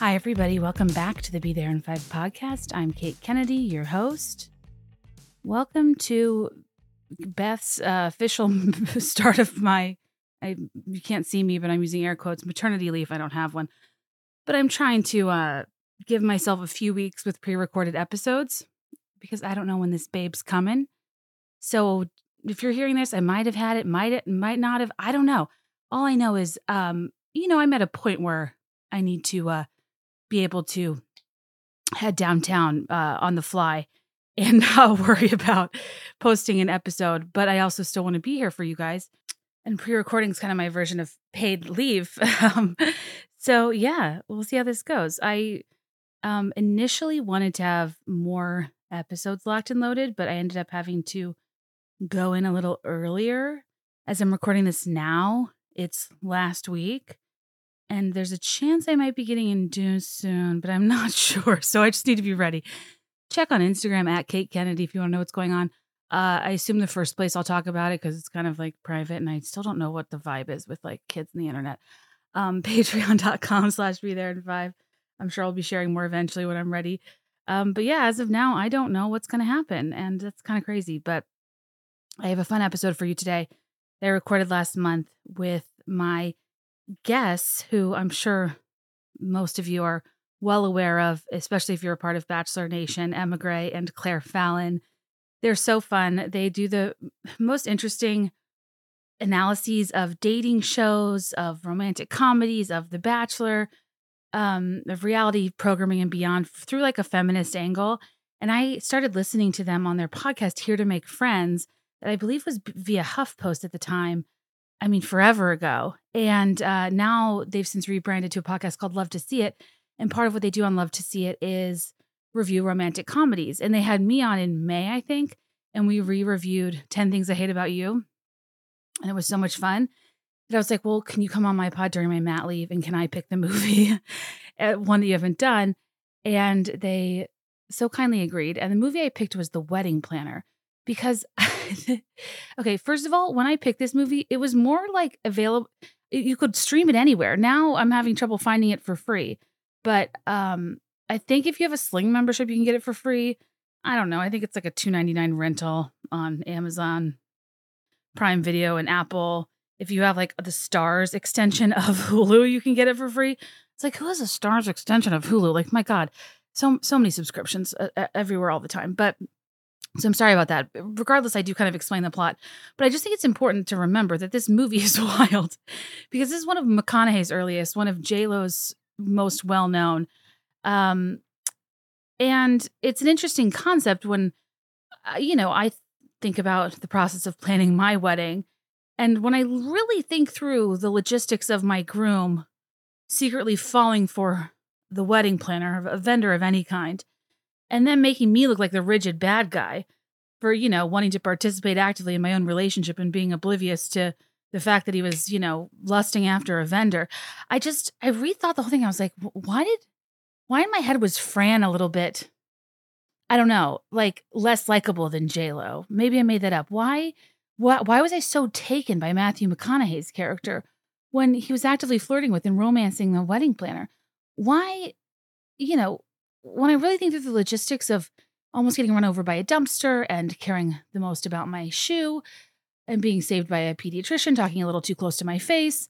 Hi, everybody. Welcome back to the Be There in Five podcast. I'm Kate Kennedy, your host. Welcome to Beth's uh, official start of my, I, you can't see me, but I'm using air quotes, maternity leave. I don't have one. But I'm trying to uh, give myself a few weeks with pre recorded episodes because I don't know when this babe's coming. So if you're hearing this, I might have had it, might it, might not have. I don't know. All I know is, um, you know, I'm at a point where I need to uh, be able to head downtown uh, on the fly and not worry about posting an episode. But I also still want to be here for you guys. And pre recording is kind of my version of paid leave. um, so, yeah, we'll see how this goes. I um, initially wanted to have more episodes locked and loaded, but I ended up having to go in a little earlier. As I'm recording this now, it's last week and there's a chance I might be getting in induced soon, but I'm not sure. So I just need to be ready. Check on Instagram at Kate Kennedy if you want to know what's going on. Uh, I assume the first place I'll talk about it because it's kind of like private, and I still don't know what the vibe is with like kids and the internet. Um, Patreon.com slash be there in five. I'm sure I'll be sharing more eventually when I'm ready. Um, but yeah, as of now, I don't know what's going to happen, and that's kind of crazy. But I have a fun episode for you today. I recorded last month with my guests who I'm sure most of you are well aware of, especially if you're a part of Bachelor Nation, Emma Gray and Claire Fallon. They're so fun. They do the most interesting analyses of dating shows, of romantic comedies, of The Bachelor, um, of reality programming and beyond through like a feminist angle. And I started listening to them on their podcast, Here to Make Friends, that I believe was via HuffPost at the time. I mean, forever ago. And uh, now they've since rebranded to a podcast called Love to See It. And part of what they do on Love to See It is review romantic comedies. And they had me on in May, I think, and we re reviewed 10 Things I Hate About You. And it was so much fun. And I was like, well, can you come on my pod during my mat leave and can I pick the movie, one that you haven't done? And they so kindly agreed. And the movie I picked was The Wedding Planner because okay, first of all, when I picked this movie, it was more like available you could stream it anywhere. Now I'm having trouble finding it for free. But um I think if you have a Sling membership, you can get it for free. I don't know. I think it's like a 2.99 rental on Amazon Prime Video and Apple. If you have like the Stars extension of Hulu, you can get it for free. It's like who has a Stars extension of Hulu? Like my god. So so many subscriptions uh, everywhere all the time. But so I'm sorry about that. Regardless, I do kind of explain the plot, but I just think it's important to remember that this movie is wild because this is one of McConaughey's earliest, one of J Lo's most well known, um, and it's an interesting concept when, uh, you know, I think about the process of planning my wedding, and when I really think through the logistics of my groom secretly falling for the wedding planner, a vendor of any kind and then making me look like the rigid bad guy for, you know, wanting to participate actively in my own relationship and being oblivious to the fact that he was, you know, lusting after a vendor. I just, I rethought the whole thing. I was like, why did, why in my head was Fran a little bit, I don't know, like less likable than Lo? Maybe I made that up. Why, why, why was I so taken by Matthew McConaughey's character when he was actively flirting with and romancing the wedding planner? Why, you know, when I really think through the logistics of almost getting run over by a dumpster and caring the most about my shoe and being saved by a pediatrician talking a little too close to my face,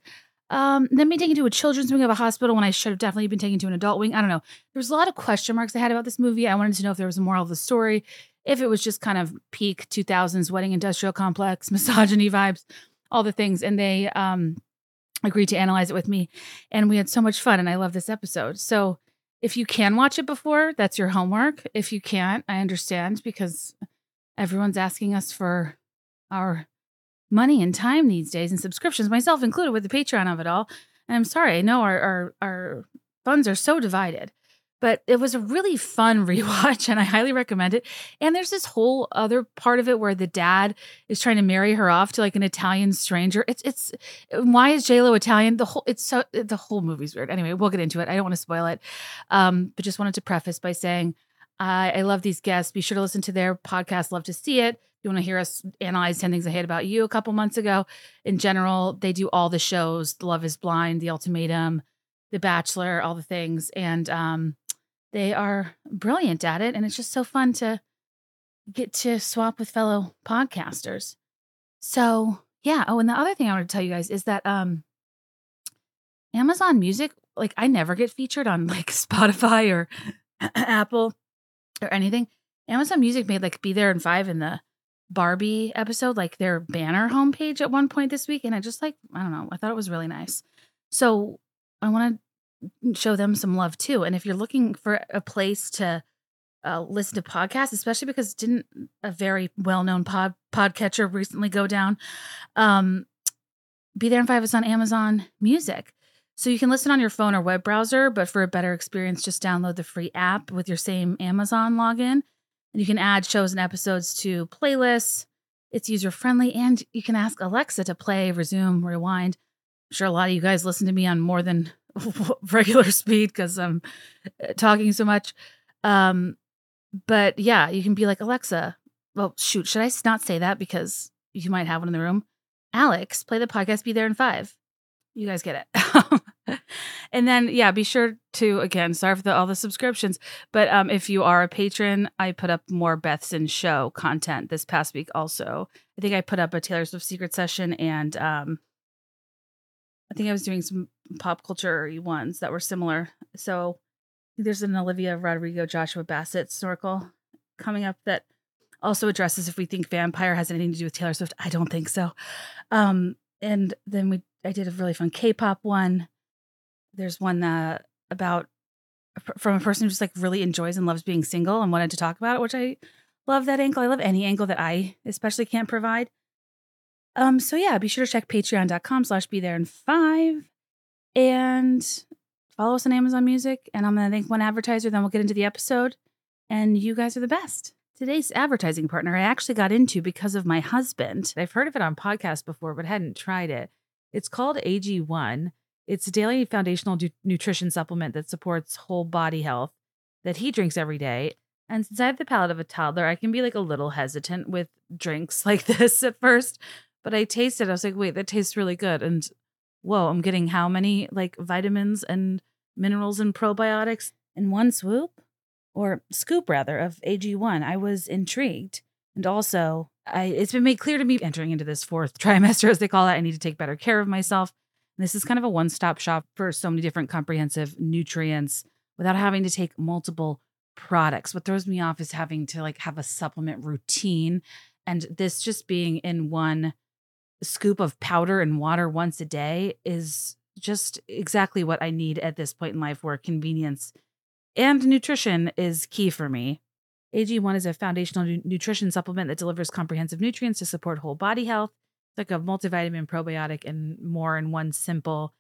um, then being taken to a children's wing of a hospital when I should have definitely been taken to an adult wing. I don't know. There's a lot of question marks I had about this movie. I wanted to know if there was a moral of the story, if it was just kind of peak 2000s wedding industrial complex, misogyny vibes, all the things. And they um, agreed to analyze it with me. And we had so much fun. And I love this episode. So, if you can watch it before, that's your homework. If you can't, I understand because everyone's asking us for our money and time these days and subscriptions, myself included with the Patreon of it all. And I'm sorry, I know our our, our funds are so divided. But it was a really fun rewatch and I highly recommend it. And there's this whole other part of it where the dad is trying to marry her off to like an Italian stranger. It's it's why is JLo Italian? The whole it's so the whole movie's weird. Anyway, we'll get into it. I don't want to spoil it. Um, but just wanted to preface by saying I, I love these guests. Be sure to listen to their podcast, Love to See It. If you want to hear us analyze 10 Things I Hate About You a couple months ago. In general, they do all the shows, Love is Blind, The Ultimatum, The Bachelor, all the things. And um, they are brilliant at it. And it's just so fun to get to swap with fellow podcasters. So, yeah. Oh, and the other thing I want to tell you guys is that um, Amazon Music, like, I never get featured on like Spotify or Apple or anything. Amazon Music made like Be There in Five in the Barbie episode, like their banner homepage at one point this week. And I just like, I don't know, I thought it was really nice. So I want to show them some love too. And if you're looking for a place to uh, listen to podcasts, especially because didn't a very well known pod podcatcher recently go down? Um, Be There in Five is on Amazon Music. So you can listen on your phone or web browser, but for a better experience, just download the free app with your same Amazon login and you can add shows and episodes to playlists. It's user friendly, and you can ask Alexa to play, resume, rewind. I'm sure a lot of you guys listen to me on more than regular speed because I'm uh, talking so much. Um, but yeah, you can be like, Alexa, well, shoot, should I not say that because you might have one in the room? Alex, play the podcast, be there in five. You guys get it. and then, yeah, be sure to, again, sorry for the, all the subscriptions, but um, if you are a patron, I put up more Beth's in show content this past week also. I think I put up a Taylor Swift secret session and um, I think I was doing some pop culture ones that were similar. So there's an Olivia Rodrigo, Joshua Bassett snorkel coming up that also addresses if we think vampire has anything to do with Taylor Swift. I don't think so. Um, and then we I did a really fun K-pop one. There's one that about from a person who just like really enjoys and loves being single and wanted to talk about it, which I love that angle. I love any angle that I especially can't provide. Um, so yeah, be sure to check patreon.com slash be there in five and follow us on Amazon Music. And I'm gonna thank one advertiser, then we'll get into the episode. And you guys are the best. Today's advertising partner I actually got into because of my husband. I've heard of it on podcasts before, but hadn't tried it. It's called AG1. It's a daily foundational du- nutrition supplement that supports whole body health that he drinks every day. And since I have the palate of a toddler, I can be like a little hesitant with drinks like this at first. But I tasted, I was like, wait, that tastes really good. And whoa, I'm getting how many like vitamins and minerals and probiotics in one swoop or scoop rather of AG1. I was intrigued. And also, I, it's been made clear to me entering into this fourth trimester, as they call it, I need to take better care of myself. And this is kind of a one stop shop for so many different comprehensive nutrients without having to take multiple products. What throws me off is having to like have a supplement routine. And this just being in one scoop of powder and water once a day is just exactly what I need at this point in life where convenience and nutrition is key for me. AG1 is a foundational nu- nutrition supplement that delivers comprehensive nutrients to support whole body health. It's like a multivitamin, probiotic, and more in one simple,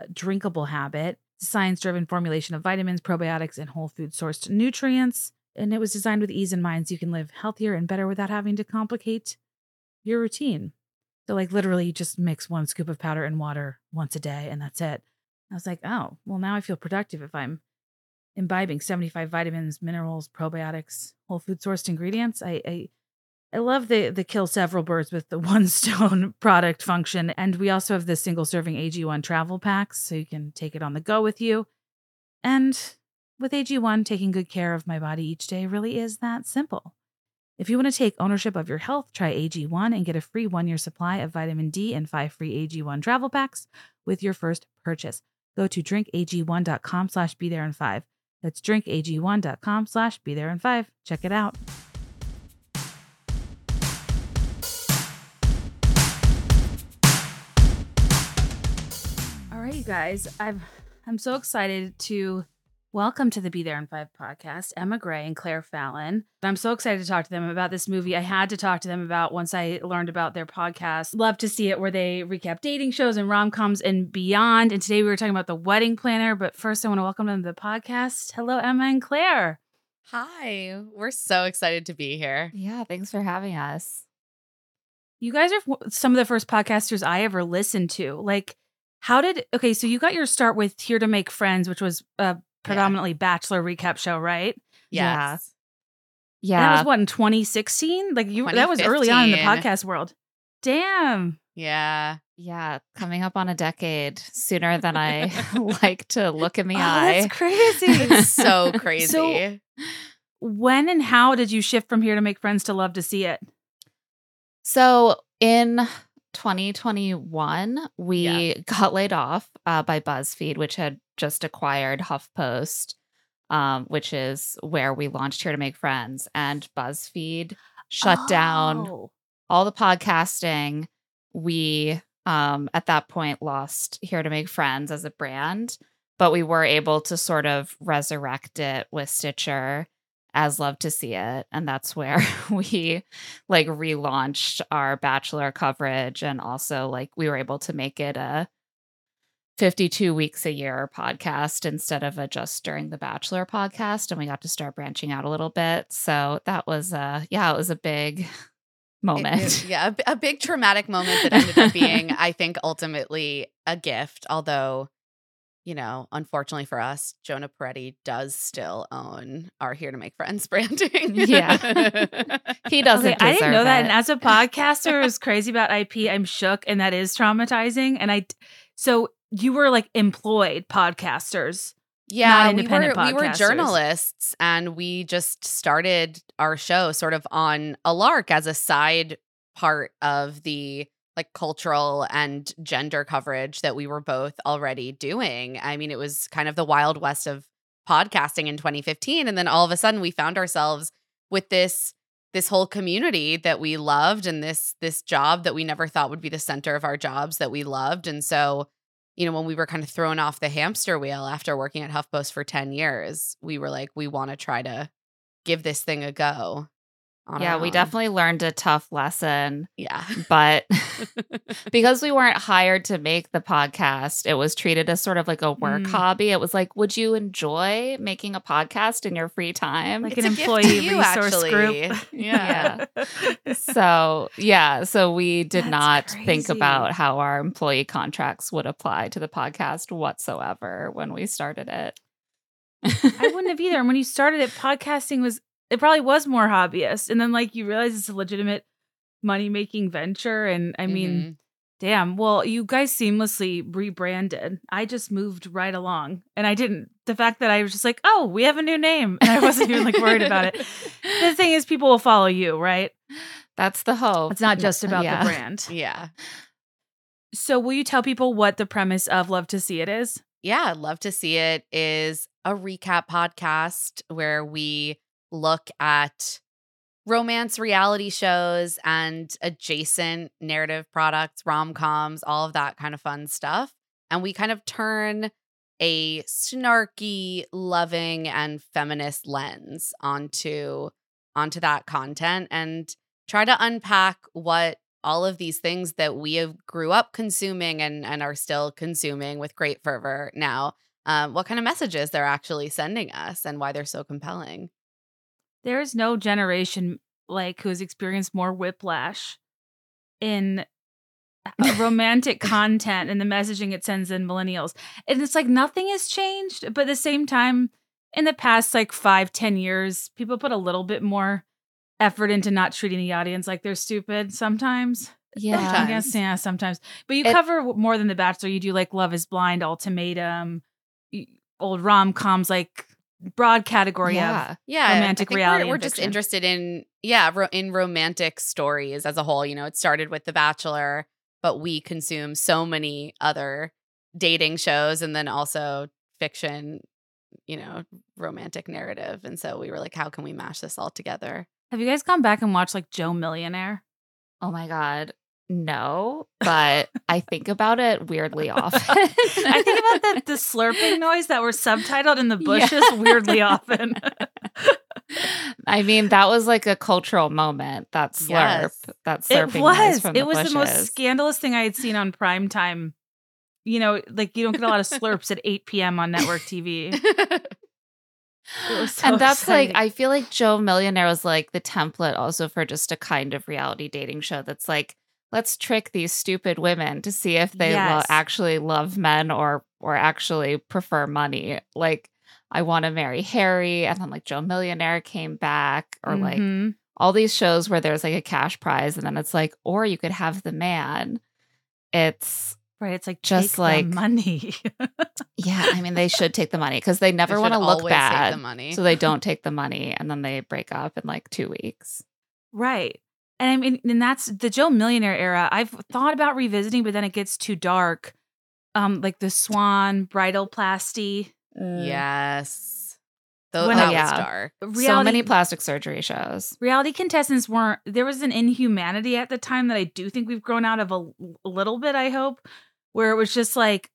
uh, drinkable habit. Science driven formulation of vitamins, probiotics, and whole food sourced nutrients. And it was designed with ease in mind so you can live healthier and better without having to complicate your routine. So, like, literally, you just mix one scoop of powder and water once a day, and that's it. I was like, oh, well, now I feel productive if I'm imbibing 75 vitamins, minerals, probiotics, whole food sourced ingredients. I, I I love the the kill several birds with the one stone product function. And we also have the single serving AG1 travel packs, so you can take it on the go with you. And with AG1, taking good care of my body each day really is that simple. If you want to take ownership of your health, try AG1 and get a free one year supply of vitamin D and five free AG1 travel packs with your first purchase. Go to drinkag1.com slash be there in five. That's drinkag1.com slash be there in five. Check it out. All right, you guys. I've I'm so excited to welcome to the Be There in Five podcast, Emma Gray and Claire Fallon. I'm so excited to talk to them about this movie. I had to talk to them about once I learned about their podcast. Love to see it where they recap dating shows and rom coms and beyond. And today we were talking about the wedding planner. But first, I want to welcome them to the podcast. Hello, Emma and Claire. Hi, we're so excited to be here. Yeah, thanks for having us. You guys are some of the first podcasters I ever listened to. Like, how did okay? So you got your start with Here to Make Friends, which was a predominantly Bachelor recap show, right? Yes. Yeah. That was what in 2016. Like you, that was early on in the podcast world. Damn. Yeah. Yeah, coming up on a decade sooner than I like to look in the Oh, eye. that's crazy. It's so crazy. So when and how did you shift from here to make friends to love to see it? So in 2021, we Yeah. got laid off uh, by BuzzFeed, which had just acquired HuffPost, um, which is where we launched Here to Make Friends. And BuzzFeed shut down Oh. all the podcasting. We, um, at that point, lost Here to Make Friends as a brand, but we were able to sort of resurrect it with Stitcher as Love to See It. And that's where we like relaunched our Bachelor coverage. And also, like, we were able to make it a 52 weeks a year podcast instead of a just during the Bachelor podcast. And we got to start branching out a little bit. So that was, uh, yeah, it was a big moment. it- yeah, a big traumatic moment that ended up being, I think, ultimately a gift. Although, you know, unfortunately for us, Jonah Peretti does still own our Here to Make Friends branding. Yeah. he doesn't. Okay, I didn't know deserve that. And as a podcaster who's crazy about IP, I'm shook, and that is traumatizing. And I, so you were like employed podcasters. Yeah, we independent were we were journalists and we just started our show sort of on a lark as a side part of the like cultural and gender coverage that we were both already doing. I mean, it was kind of the wild west of podcasting in 2015 and then all of a sudden we found ourselves with this this whole community that we loved and this this job that we never thought would be the center of our jobs that we loved and so you know, when we were kind of thrown off the hamster wheel after working at HuffPost for 10 years, we were like, we want to try to give this thing a go. On yeah, our we own. definitely learned a tough lesson, Yeah. but because we weren't hired to make the podcast, it was treated as sort of like a work Mm. hobby. It was like, would you enjoy making a podcast in your free time? Like It's an a gift to employee you, resource actually. group. Yeah. so yeah so we did That's not think about how our employee contracts would apply to the podcast whatsoever when we started it I wouldn't have either. And when you started it, podcasting was it probably was more hobbyist, and then like you realize it's a legitimate money making venture. And I mean, Mhm. damn. Well, you guys seamlessly rebranded. I just moved right along, and I didn't. The fact that I was just like, oh, we have a new name, and I wasn't even like worried about it. The thing is, people will follow you, right? that's the hope It's not just about Yeah. the brand. yeah. So, will you tell people what the premise of Love to See It is? Yeah. Love to see it is a recap podcast where we look at romance reality shows and adjacent narrative products, rom coms, all of that kind of fun stuff. And we kind of turn a snarky, loving, and feminist lens onto onto that content and try to unpack what all of these things that we have grew up consuming and and are still consuming with great fervor now um, what kind of messages they're actually sending us and why they're so compelling There is no generation like who has experienced more whiplash in romantic content and the messaging it sends in millennials. And it's like nothing has changed, but at the same time, in the past like five, ten years, people put a little bit more effort into not treating the audience like they're stupid sometimes. yeah I Sometimes. guess, yeah, sometimes. But you It- cover more than The Bachelor. You do like Love is Blind, Ultimatum, old rom coms, like broad category of yeah. Yeah Romantic reality we're, we're just interested in yeah ro- in romantic stories as a whole you know it started with the bachelor but we consume so many other dating shows and then also fiction you know romantic narrative and so we were like how can we mash this all together? Have you guys gone back and watched like Joe Millionaire? oh my god no but i think about it weirdly often I think about the, the slurping noise that were subtitled in the Yeah. bushes weirdly often. I mean, that was like a cultural moment. That slurp, Yes. that it slurping noise was. from It the was the most scandalous thing I had seen on prime time. You know, like you don't get a lot of slurps at 8 p.m. on network TV. So and that's exciting. like I feel like Joe Millionaire was like the template also for just a kind of reality dating show that's like let's trick these stupid women to see if they lo- Yes. actually love men or or actually prefer money. Like I want to marry Harry and then like Joe Millionaire came back or like Mhm. all these shows where there's like a cash prize and then it's like or you could have the man it's Right. It's like Just take the like- money. yeah, I mean they should take the money because they They never want to look always take bad. The money. So they don't take the money and then they break up in like two weeks. right. And I mean, and that's the Joe Millionaire era. I've thought about revisiting, but then it gets too dark. Um, like the Swan Bridalplasty. yes. Though When that I- was Yeah. dark. so many plastic surgery shows. reality contestants weren't there was an inhumanity at the time that i do think we've grown out of a, a little bit i hope where it was just like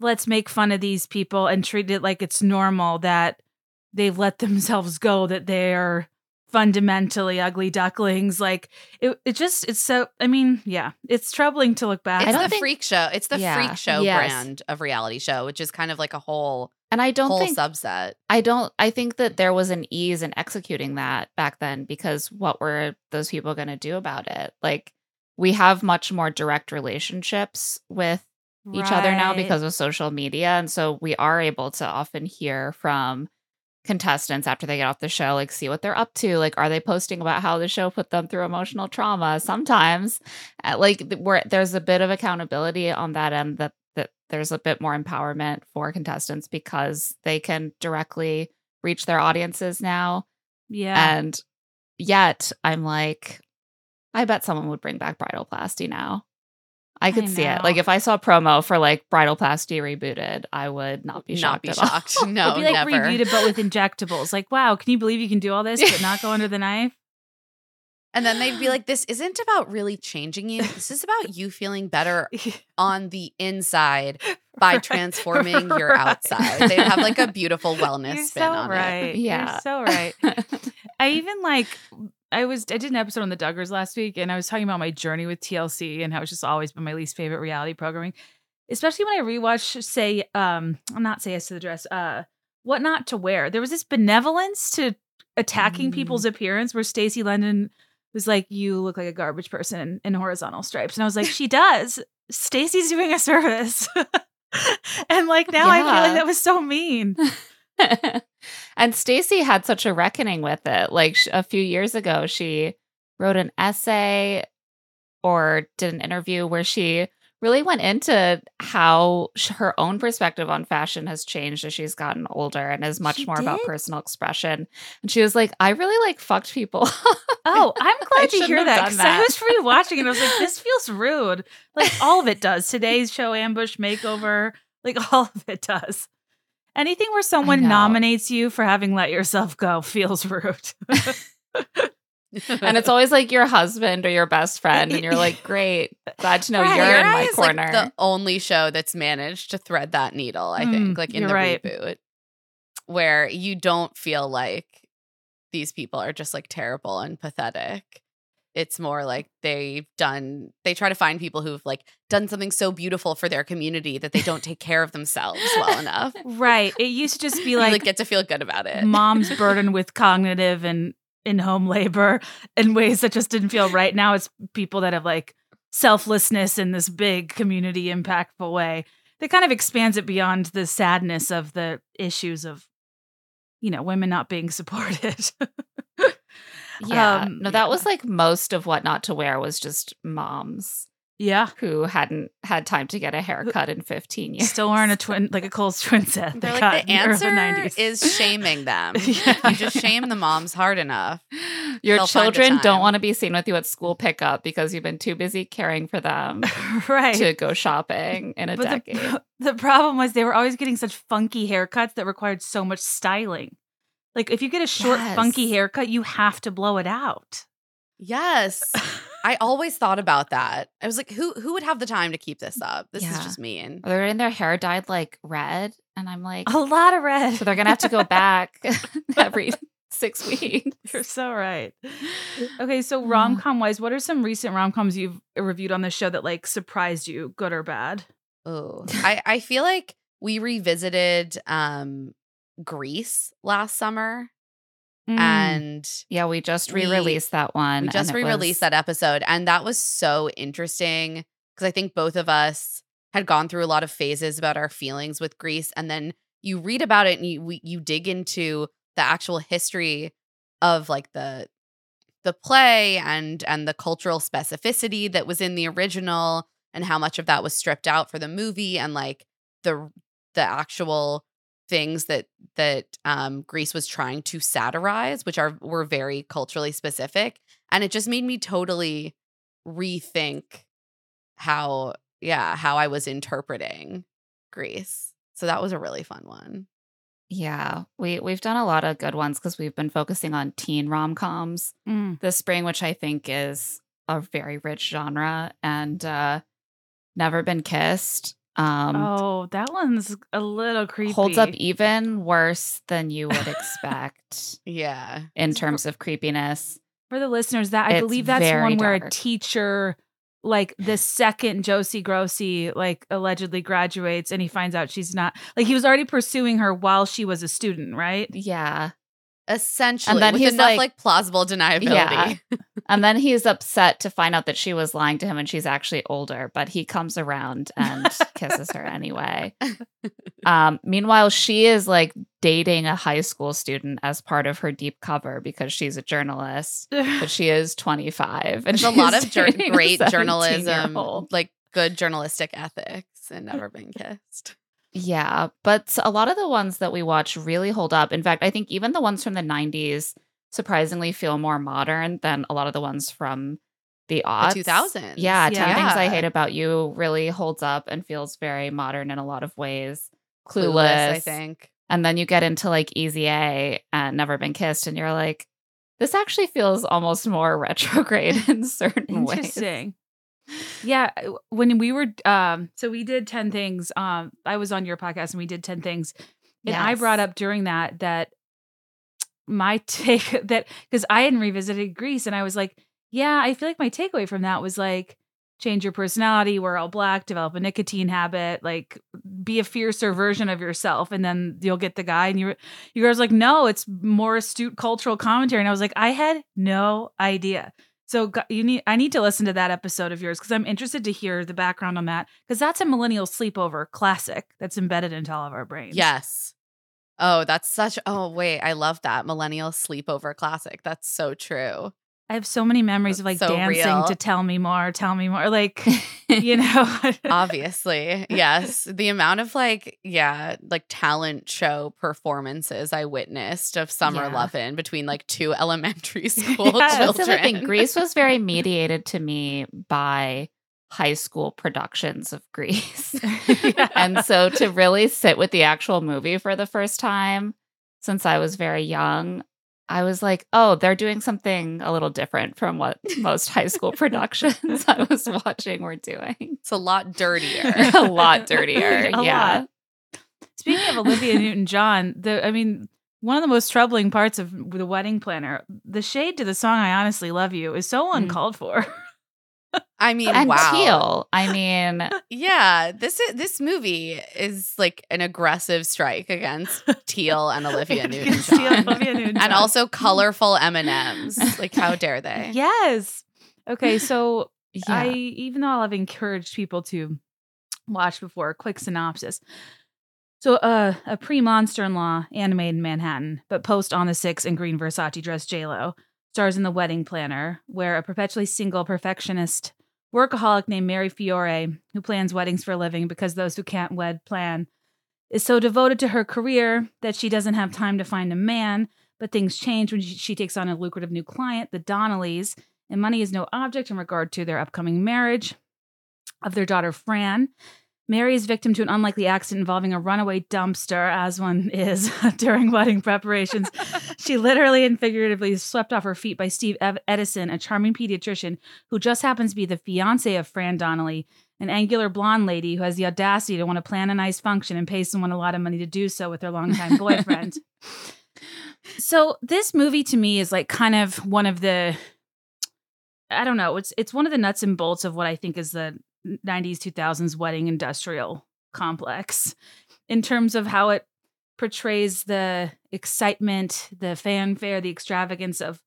let's make fun of these people and treat it like it's normal that they've let themselves go that they're fundamentally ugly ducklings like it, it just it's so i mean yeah it's troubling to look back It's don't the think- freak show. It's the Yeah. freak show Yes. brand of reality show, which is kind of like a whole And I don't whole think subset. I don't I think that there was an ease in executing that back then because what were those people going to do about it? Like we have much more direct relationships with each other now because of social media and so we are able to often hear from contestants after they get off the show like see what they're up to. Like are they posting about how the show put them through emotional trauma? Sometimes like where there's a bit of accountability on that end that that there's a bit more empowerment for contestants because they can directly reach their audiences now. Yeah. And yet i'm like i bet someone would bring back bridalplasty now i could see it like if i saw promo for like bridalplasty rebooted i would not be shocked. Not be at all. shocked. No, It'd be like never. rebooted but with injectables like wow can you believe you can do all this but not go under the knife And then they'd be like, "This isn't about really changing you. This is about you feeling better on the inside by Right, transforming your outside." They'd have like a beautiful wellness You're spin so on it. right. Yeah. You're so right. I even like I was I did an episode on the Duggars last week and I was talking about my journey with TLC and how it's just always been my least favorite reality programming. Especially when I rewatch say um I'm not say yes to the dress, uh what not to wear. There was this benevolence to attacking Mm. people's appearance where Stacy London was like, You look like a garbage person in, horizontal stripes. And I was like, She does. Stacy's doing a service. and like now I feel like that was so mean. and Stacy had such a reckoning with it. Like a few years ago, she wrote an essay or did an interview where she really went into how her own perspective on fashion has changed as she's gotten older and is much She more about personal expression. And she was like, I really like fucked people. Oh, I'm glad to hear that because I was rewatching it. I was like, this feels rude. Like all of it does. Today's show, Ambush Makeover, like all of it does. Anything where someone nominates you for having let yourself go feels rude. and it's always like your husband or your best friend. And you're like, great. Glad to know Right. you're Queer in my is like corner. the only show that's managed to thread that needle. I Mm, think, like in the right. reboot, where you don't feel like these people are just like terrible and pathetic. It's more like they've done. They try to find people who've like done something so beautiful for their community that they don't take care of themselves well enough. right. It used to just be You like, like, get to feel good about it. mom's burdened with cognitive and in home labor in ways that just didn't feel right. Now it's people that have like selflessness in this big community impactful way that kind of expands it beyond the sadness of the issues of you know women not being supported. Yeah. Um, no, that yeah. was like most of what not to wear was just moms yeah. who hadn't had time to get a haircut in 15 years. Still wearing a twin like a Kohl's twin set. They're like got the in early answer 90s. is shaming them. Yeah. You just shame the moms hard enough. Your They'll children don't want to be seen with you at school pickup because you've been too busy caring for them right. to go shopping in a But decade. the, the problem was they were always getting such funky haircuts that required so much styling. Like if you get a short, funky haircut, you have to blow it out. Yes. I always thought about that. I was like, who who would have the time to keep this up? This is just me. And They're in their hair dyed like red, and I'm like, A lot of red. so they're gonna have to go back every six weeks. You're so right. Okay, so rom com wise, what are some recent rom coms you've reviewed on the show that like surprised you, good or bad? Oh, I I feel like we revisited um Grease last summer, Mm. and Yeah, we just re-released that one. we just re-released was- that episode, and that was so interesting because I think both of us had gone through a lot of phases about our feelings with Grease, and then you read about it and you we, you dig into the actual history of like the the play and and the cultural specificity that was in the original and how much of that was stripped out for the movie and like the the actual things that that um Grease was trying to satirize which are were very culturally specific and it just made me totally rethink how yeah how I was interpreting Grease. so that was a really fun one Yeah, we we've done a lot of good ones because we've been focusing on teen rom coms Mm. this spring, which I think is a very rich genre, and uh, Never Been Kissed um, oh, that one's a little creepy. holds up even worse than you would expect yeah in terms of creepiness. For the listeners, that I It's believe that's one where a teacher, like the second Josie Grossie, like allegedly graduates, and he finds out she's not like he was already pursuing her while she was a student, right? Yeah, essentially and then with he's enough like- like, plausible deniability Yeah. and then he's upset to find out that she was lying to him and she's actually older, but he comes around and kisses her anyway. Um, meanwhile, she is like dating a high school student as part of her deep cover because she's a journalist, but she is 25. And There's a lot of a great journalism, like good journalistic ethics, and never been kissed. Yeah, but a lot of the ones that we watch really hold up. In fact, I think even the ones from the 90s surprisingly feel more modern than a lot of the ones from the aughts. The 2000s. Yeah, 10 Yeah. Things I Hate About You really holds up and feels very modern in a lot of ways. Clueless. Clueless, I think. And then you get into like Easy A and Never Been Kissed, and you're like, this actually feels almost more retrograde in certain ways. Interesting. Yeah, uh, when we were um so we did 10 things. Um I was on your podcast and we did 10 things. And I brought up during that that my take that because I hadn't revisited Grease and I was like, yeah, I feel like my takeaway from that was like change your personality, wear all black, develop a nicotine habit, like be a fiercer version of yourself, and then you'll get the guy. And you you guys like, no, it's more astute cultural commentary. And I was like, I had no idea. So you need I need to listen to that episode of yours because I'm interested to hear the background on that because that's a millennial sleepover classic that's embedded into all of our brains. Yes. Oh, that's such. Oh, wait. I love that. Millennial sleepover classic. That's so true. I have so many memories of like so dancing real. to tell me more, tell me more. Like, you know, Obviously. yes. The amount of like, yeah, like talent show performances I witnessed of Summer Yeah. Lovin' between like two elementary school Yeah, That's children. the other thing. Grease was very mediated to me by high school productions of Grease. and so to really sit with the actual movie for the first time since I was very young, I was like, oh, they're doing something a little different from what most high school productions I was watching were doing. It's a lot dirtier. a lot dirtier. A yeah. lot. Speaking of Olivia Newton John, the I mean, one of the most troubling parts of the wedding planner, the shade to the song "I Honestly Love You" is so Mm. uncalled for. I mean, And wow. Teal. I mean, Yeah, this is, this movie is like an aggressive strike against Teal and Olivia Newton-John, Olivia Newton-John. and also colorful M&Ms. Like how dare they? yes. Okay, so yeah. I even though I've encouraged people to watch before, quick synopsis. So uh, a pre-monster in law animated in Manhattan, but post on the six in green Versace dress J-Lo, stars in the wedding planner, where a perpetually single perfectionist workaholic named Mary Fiore, who plans weddings for a living because those who can't wed plan, is so devoted to her career that she doesn't have time to find a man. But things change when she, takes on a lucrative new client, the Donnellys, and money is no object in regard to their upcoming marriage of their daughter Fran. Mary is victim to an unlikely accident involving a runaway dumpster, as one is during wedding preparations. she literally and figuratively is swept off her feet by Steve Edison, a charming pediatrician who just happens to be the fiance of Fran Donnelly, an angular blonde lady who has the audacity to want to plan a nice function and pay someone a lot of money to do so with her longtime boyfriend. so this movie to me is like kind of one of the I don't know, it's it's one of the nuts and bolts of what I think is the 90s 2000s wedding industrial complex in terms of how it portrays the excitement, the fanfare, the extravagance of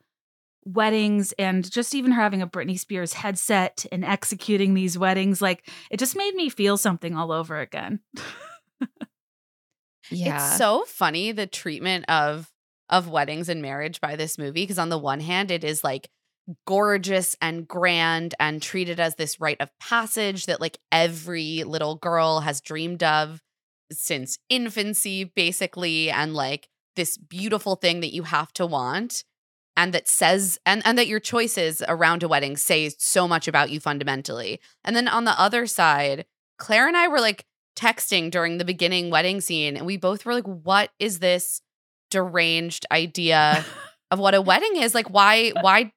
weddings and just even her having a Britney Spears headset and executing these weddings like it just made me feel something all over again. yeah. It's so funny the treatment of of weddings and marriage by this movie because on the one hand it is like gorgeous and grand and treated as this rite of passage that like every little girl has dreamed of since infancy basically and like this beautiful thing that you have to want and that says and and that your choices around a wedding say so much about you fundamentally. And then on the other side, Claire and I were like texting during the beginning wedding scene and we both were like what is this deranged idea of what a wedding is? Like why why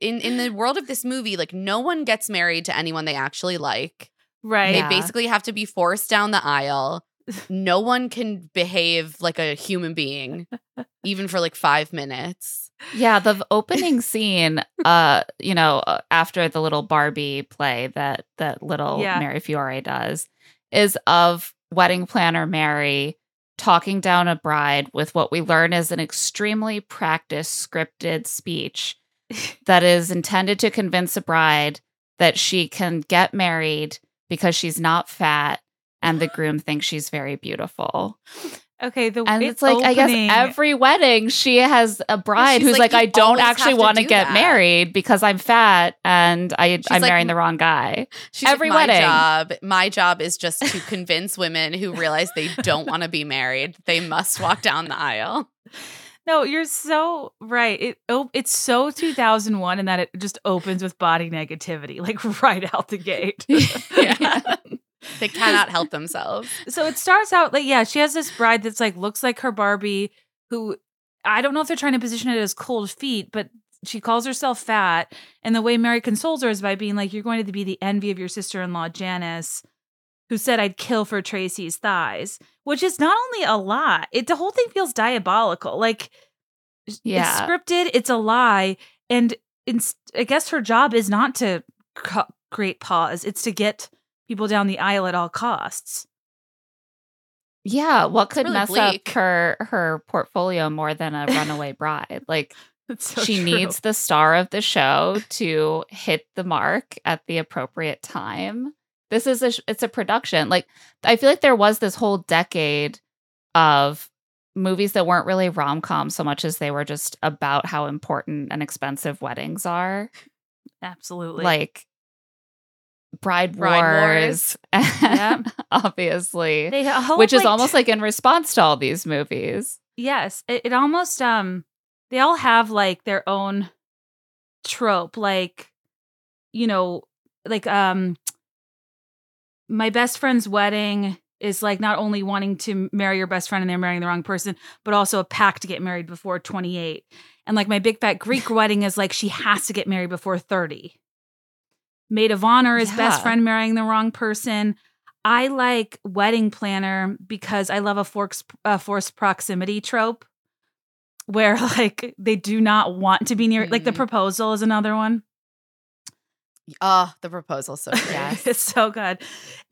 in in the world of this movie like no one gets married to anyone they actually like. Right. Yeah. They basically have to be forced down the aisle. No one can behave like a human being even for like 5 minutes. Yeah, the opening scene, uh, you know, uh, after the little Barbie play that that little Yeah. Mary Fiore does, is of wedding planner Mary talking down a bride with what we learn is an extremely practiced scripted speech that is intended to convince a bride that she can get married because she's not fat and the groom thinks she's very beautiful. Okay, the And it's like I guess every wedding she has a bride who's like, like, I don't actually want to get that." married because I'm fat and I I'm like, marrying the wrong guy. She's Every like, my wedding. job, my job is just to convince women who realize they don't want to be married. They must walk down the aisle. No, you're so right. It oh, it's so 2001 in that it just opens with body negativity, like right out the gate. Yeah. They cannot help themselves. so it starts out like yeah, she has this bride that's like looks like her Barbie, who I don't know if they're trying to position it as cold feet, but she calls herself fat, and the way Mary consoles her is by being like, "You're going to be the envy of your sister-in-law Janice." Who said I'd kill for Tracy's thighs, which is not only a lie, it the whole thing feels diabolical. Like Yeah. it's scripted, it's a lie, and it's, I guess her job is not to co- create pause; it's to get people down the aisle at all costs. Yeah, what could really mess bleak. up her her portfolio more than a runaway bride? Like so she true. needs the star of the show to hit the mark at the appropriate time. This is a it's a production. Like I feel like there was this whole decade of movies that weren't really rom-coms so much as they were just about how important and expensive weddings are. absolutely Like Bride, Bride Wars, Yep. obviously, which is like, almost like in response to all these movies. yes. It, it almost um, they all have like their own trope, like you know, like um, my best friend's wedding is like not only wanting to marry your best friend and they're marrying the wrong person, but also a pact to get married before 28. And like my big fat Greek wedding is like she has to get married before 30. Maid of honor is best friend marrying the wrong person. I like wedding planner because I love a forks a forced proximity trope where like they do not want to be near like the Mm. proposal is another one. Oh, the proposal so good. Yes. it's so good.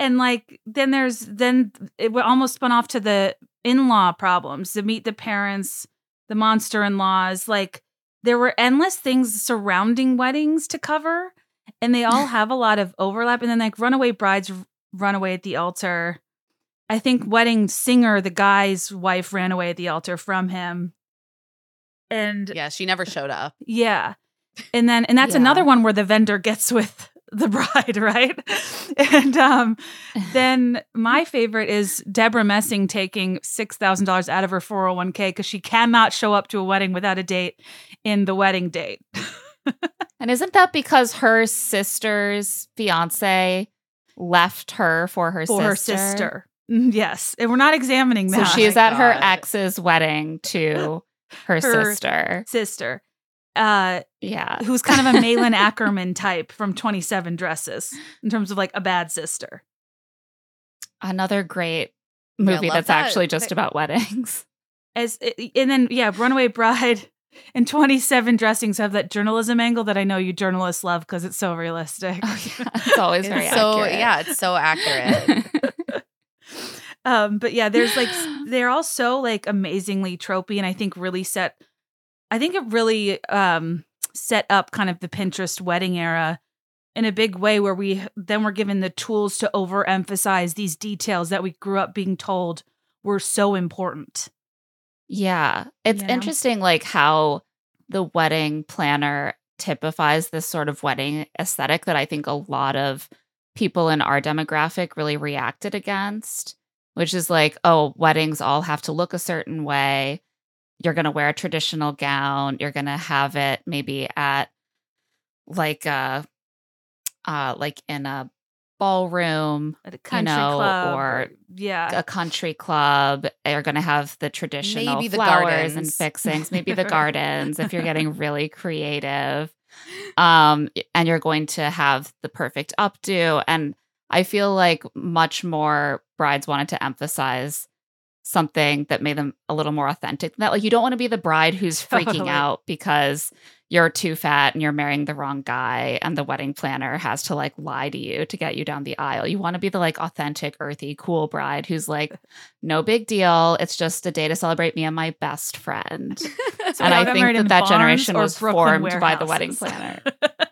And like then there's then it almost spun off to the in-law problems, to meet the parents, the monster in-laws, like there were endless things surrounding weddings to cover and they all have a lot of overlap and then like runaway brides run away at the altar. I think wedding singer the guy's wife ran away at the altar from him. And Yeah, she never showed up. yeah. And then and that's Yeah. another one where the vendor gets with the bride, right? And um then my favorite is Debra Messing taking $6,000 out of her 401k cuz she cannot show up to a wedding without a date in the wedding date. And isn't that because her sister's fiance left her for her For sister? her sister. Mm, Yes. And we're not examining So that. she is my at her ex's wedding to her, Her- sister. sister. Uh Yeah. who's kind of a Malin Akerman type from 27 dresses in terms of like a bad sister. Another great movie love that's that. actually just They- about weddings. as and then yeah runaway bride and 27 dressings have that journalism angle that i know you journalists love because it's so realistic Oh, yeah. It's always It's very so accurate. yeah, it's so accurate. um but yeah there's like they're all so like amazingly tropey and i think really set i think it really um set up kind of the pinterest wedding era in a big way where we then were given the tools to overemphasize these details that we grew up being told were so important Yeah. It's know? interesting like how the wedding planner typifies this sort of wedding aesthetic that I think a lot of people in our demographic really reacted against, which is like, oh, weddings all have to look a certain way. You're going to wear a traditional gown. You're going to have it maybe at like a, uh, like in a ballroom At a you country know, club or yeah. a country club are going to have the traditional Maybe the flowers and fixings maybe the gardens if you're getting really creative um and you're going to have the perfect updo and i feel like much more brides wanted to emphasize something that made them a little more authentic that like you don't want to be the bride who's freaking Totally. out because you're too fat and you're marrying the wrong guy and the wedding planner has to like lie to you to get you down the aisle. You want to be the like authentic, earthy, cool bride who's like, no big deal. It's just a day to celebrate me and my best friend. That's and I think that that generation was Brooklyn formed by the wedding planner.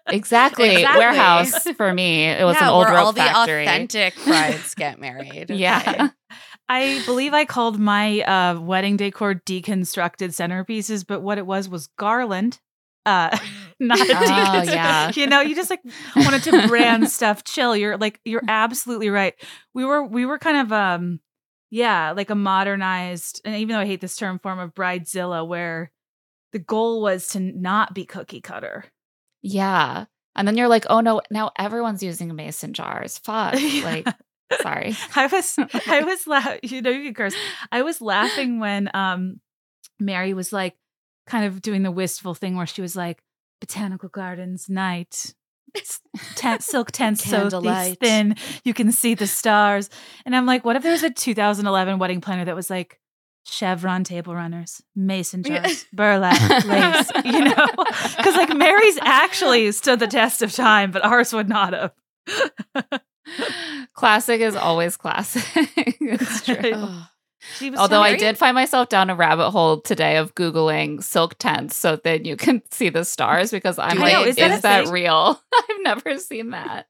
Exactly. Exactly. Warehouse for me. It was yeah, an old where rope all the factory. authentic brides get married. Yeah. I believe I called my uh, wedding decor deconstructed centerpieces, but what it was was garland. Uh, not a Oh, yeah. You know, you just like wanted to brand stuff chill. You're like, you're absolutely right. We were, we were kind of, um, yeah, like a modernized, and even though I hate this term, form of bridezilla, where the goal was to not be cookie cutter. Yeah. And then you're like, oh no, now everyone's using mason jars. Fuck. Like, sorry. I was I was you know you can curse. I was laughing when um Mary was like kind of doing the wistful thing where she was like botanical gardens night. Tent silk tents so thin. You can see the stars. And I'm like what if there was a 2011 wedding planner that was like chevron table runners mason jars burlap lace you know? Because like Mary's actually stood the test of time but ours would not have classic is always classic. it's true. Ugh. She was Although I did find myself down a rabbit hole today of Googling silk tents so that you can see the stars because I'm Do like, they- is that, real? I've never seen that.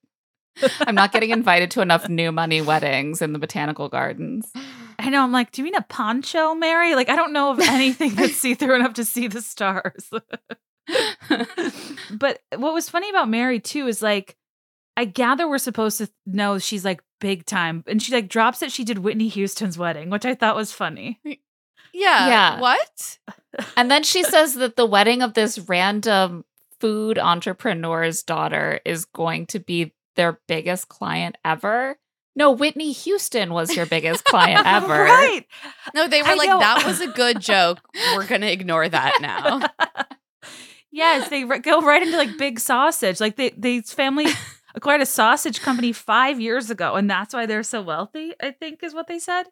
I'm not getting invited to enough new money weddings in the botanical gardens. I know. I'm like, do you mean a poncho, Mary? Like, I don't know of anything that's see through enough to see the stars. but what was funny about Mary too is like, I gather we're supposed to know she's like big time, and she like drops that she did Whitney Houston's wedding, which I thought was funny. Yeah. Yeah. What? and then she says that the wedding of this random food entrepreneur's daughter is going to be their biggest client ever. No, Whitney Houston was your biggest client ever. right? No, they were I like, know. that was a good joke. We're going to ignore that now. yes, they r- go right into like big sausage. Like they, these family acquired a sausage company five years ago, and that's why they're so wealthy. I think is what they said.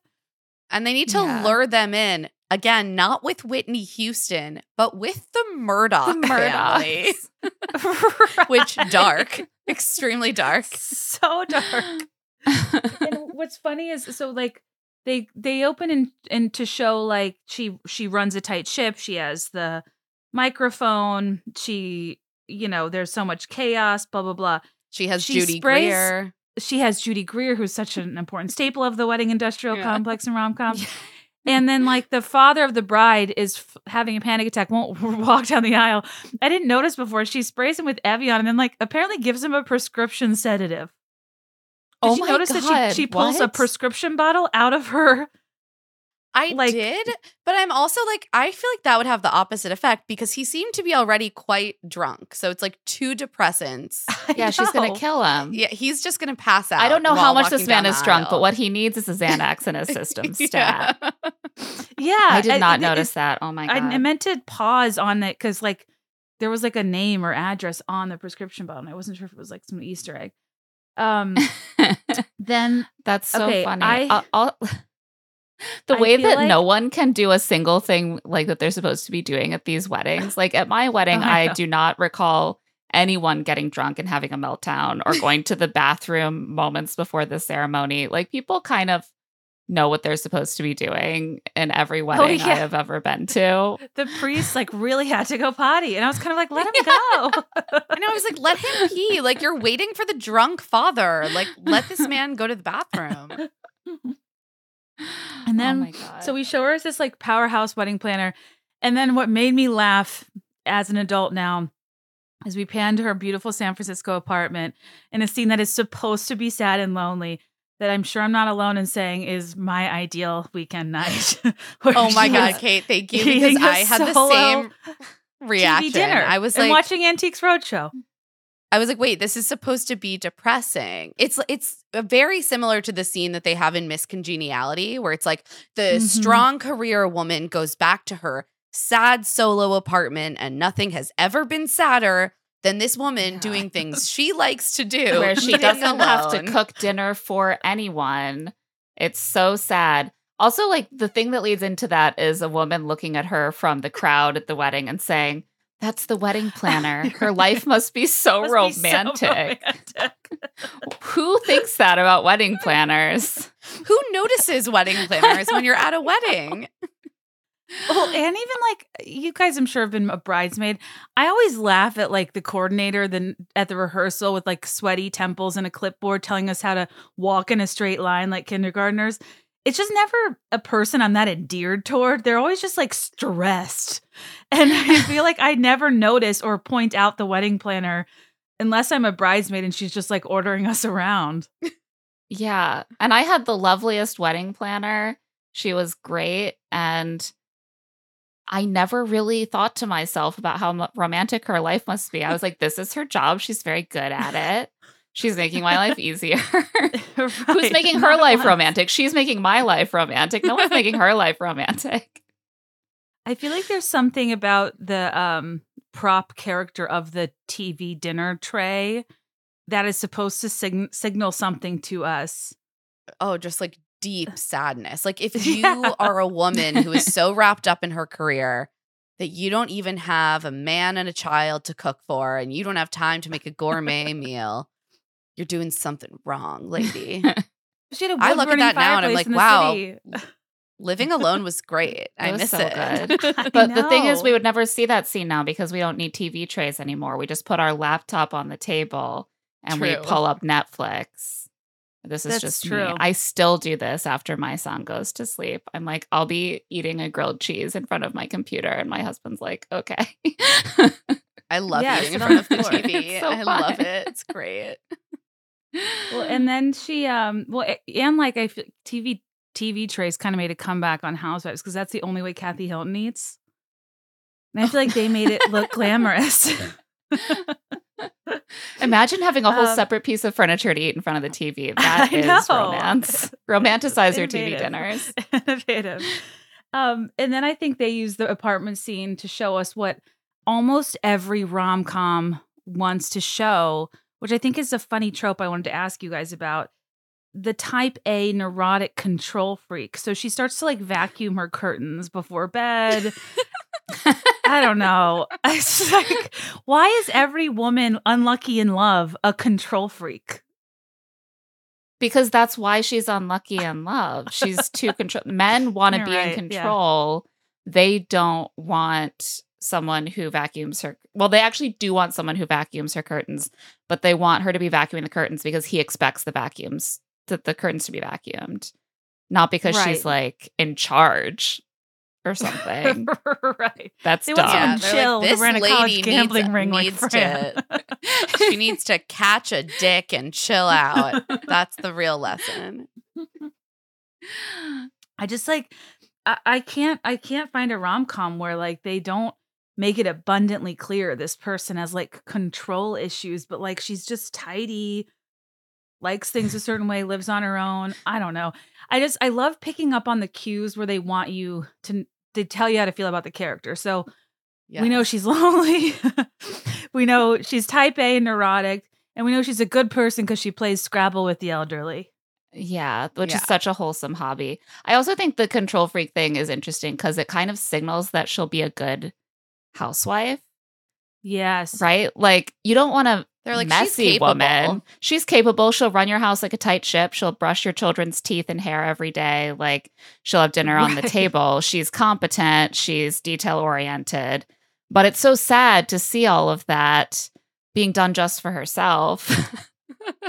And they need to Yeah. lure them in. Again, not with Whitney Houston, but with the Murdoch The family. Right. Which dark, extremely dark. so dark. and what's funny is so like they they open in and to show like she she runs a tight ship. She has the microphone. She you know there's so much chaos. Blah blah blah. She has She Judy sprays- Greer. She has Judy Greer, who's such an important staple of the wedding industrial Yeah. complex and rom com. And then, like, the father of the bride is f- having a panic attack, won't walk down the aisle. I didn't notice before. She sprays him with Evian and then, like, apparently gives him a prescription sedative. Did Oh you notice that she, she pulls a prescription bottle out of her? I like- did, but I'm also like, I feel like that would have the opposite effect because he seemed to be already quite drunk. So it's like two depressants. yeah, she's gonna kill him. Yeah, he's just gonna pass out. I don't know how much this man is the drunk, but what he needs is a Xanax in his system. Stat. Yeah. Yeah. I did not it- notice it- that. Oh my god. I, I meant to pause on it because, like, there was like a name or address on the prescription bottle. and I wasn't sure if it was like some Easter egg. Um, then That's so Okay, funny. I- I'll- I'll- the I way that like- no one can do a single thing like that they're supposed to be doing at these weddings. Like at my wedding, Oh, I I do not recall anyone getting drunk and having a meltdown or going to the bathroom moments before the ceremony. Like people kind of know what they're supposed to be doing in every oh, wedding I Oh, yeah. have ever been to. the priest like really had to go potty, and I was kind of like, let him go. and. I was like, let him pee. Like you're waiting for the drunk father. Like let this man go to the bathroom. And oh then- oh. So we show her as this like powerhouse wedding planner. And then what made me laugh as an adult now is we pan to her beautiful San Francisco apartment in a scene that is supposed to be sad and lonely. That I'm sure I'm not alone in saying is my ideal weekend night. Oh my god, Kate, thank you because I had the same TV reaction. dinner. I was and like watching Antiques Roadshow. I was like, wait, this is supposed to be depressing. It's it's very similar to the scene that they have in Miss Congeniality, where it's like the Mhm. strong career woman goes back to her sad solo apartment, and nothing has ever been sadder than this woman Yeah. doing things she likes to do, where she doesn't have to cook dinner for anyone. It's so sad. Also, like the thing that leads into that is a woman looking at her from the crowd at the wedding and saying, That's the wedding planner. Her life must be so Must be so romantic. romantic. Who thinks that about wedding planners? Who notices wedding planners when you're at a wedding? Well, and even like you guys, I'm sure have been a bridesmaid. I always laugh at like the coordinator then at the rehearsal with like sweaty temples and a clipboard telling us how to walk in a straight line like kindergartners. It's just never a person I'm that endeared toward. They're always just like stressed. And I feel like I never notice or point out the wedding planner unless I'm a bridesmaid and she's just like ordering us around. Yeah. And I had the loveliest wedding planner. She was great. And I never really thought to myself about how romantic her life must be. I was like, this is her job. She's very good at it. She's making my life easier. Who's Right, making not her life romantic? She's making my life romantic. No one's making her life romantic. I feel like there's something about the um prop character of the TV dinner tray that is supposed to sig- signal something to us. Oh, just like deep sadness. Like if you Yeah. are a woman who is so wrapped up in her career that you don't even have a man and a child to cook for and you don't have time to make a gourmet meal, you're doing something wrong, lady. She had a I look at that now and I'm like, wow. Living alone was great. I was miss so it. good. I But the thing is, we would never see that scene now because we don't need TV trays anymore. We just put our laptop on the table and we pull up Netflix. This is That's just true. me. I still do this after my son goes to sleep. I'm like, I'll be eating a grilled cheese in front of my computer, and my husband's like, okay. I love Yeah, eating in front of the the. TV. So I love it. It's great. Well, and then she um well and like I feel TV TV trays kind of made a comeback on Housewives because that's the only way Kathy Hilton eats. And I feel like they made it look glamorous. Imagine having a whole Um, separate piece of furniture to eat in front of the TV. That I is know. romance. Romanticize your TV dinners. Innovative. Um, and then I think they use the apartment scene to show us what almost every rom com wants to show, which I think is a funny trope I wanted to ask you guys about. The type A neurotic control freak. So she starts to like vacuum her curtains before bed. I don't know. It's like, why is every woman unlucky in love a control freak? because that's why she's unlucky in love. She's too control. Men want to be right, in yeah. control. They don't want someone who vacuums her. Well, they actually do want someone who vacuums her curtains, but they want her to be vacuuming the curtains because he expects the vacuums, the, the curtains to be vacuumed, not because she's like in charge or something. right. That's They want dumb. someone they're chill who this ran a college lady gambling needs, ring needs Fran. to she needs to catch a dick and chill out. That's the real lesson. I just like I, I can't I can't find a rom com where like they don't make it abundantly clear this person has like control issues, but like she's just tidy, likes things a certain way, lives on her own. I don't know. I just I love picking up on the cues where they want you to they tell you how to feel about the character. So we know she's lonely. we know she's type A and neurotic, and we know she's a good person because she plays Scrabble with the elderly. Yeah, which Yeah. is such a wholesome hobby. I also think the control freak thing is interesting because it kind of signals that she'll be a good housewife, Yes. right? Like you don't want a They're like messy she's capable. woman. She's capable. She'll run your house like a tight ship. She'll brush your children's teeth and hair every day. Like she'll have dinner on the table. She's competent. She's detail oriented. But it's so sad to see all of that being done just for herself.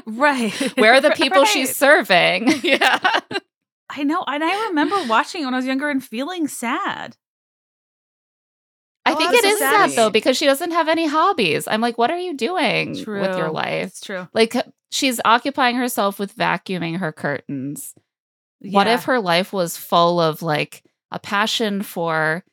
Right. Where are the people Right. she's serving? Yeah. I know. And I remember watching it when I was younger and feeling sad. I think it is sad though because she doesn't have any hobbies. I'm like, what are you doing True. with your life? It's true. Like she's occupying herself with vacuuming her curtains. What if her life was full of like a passion for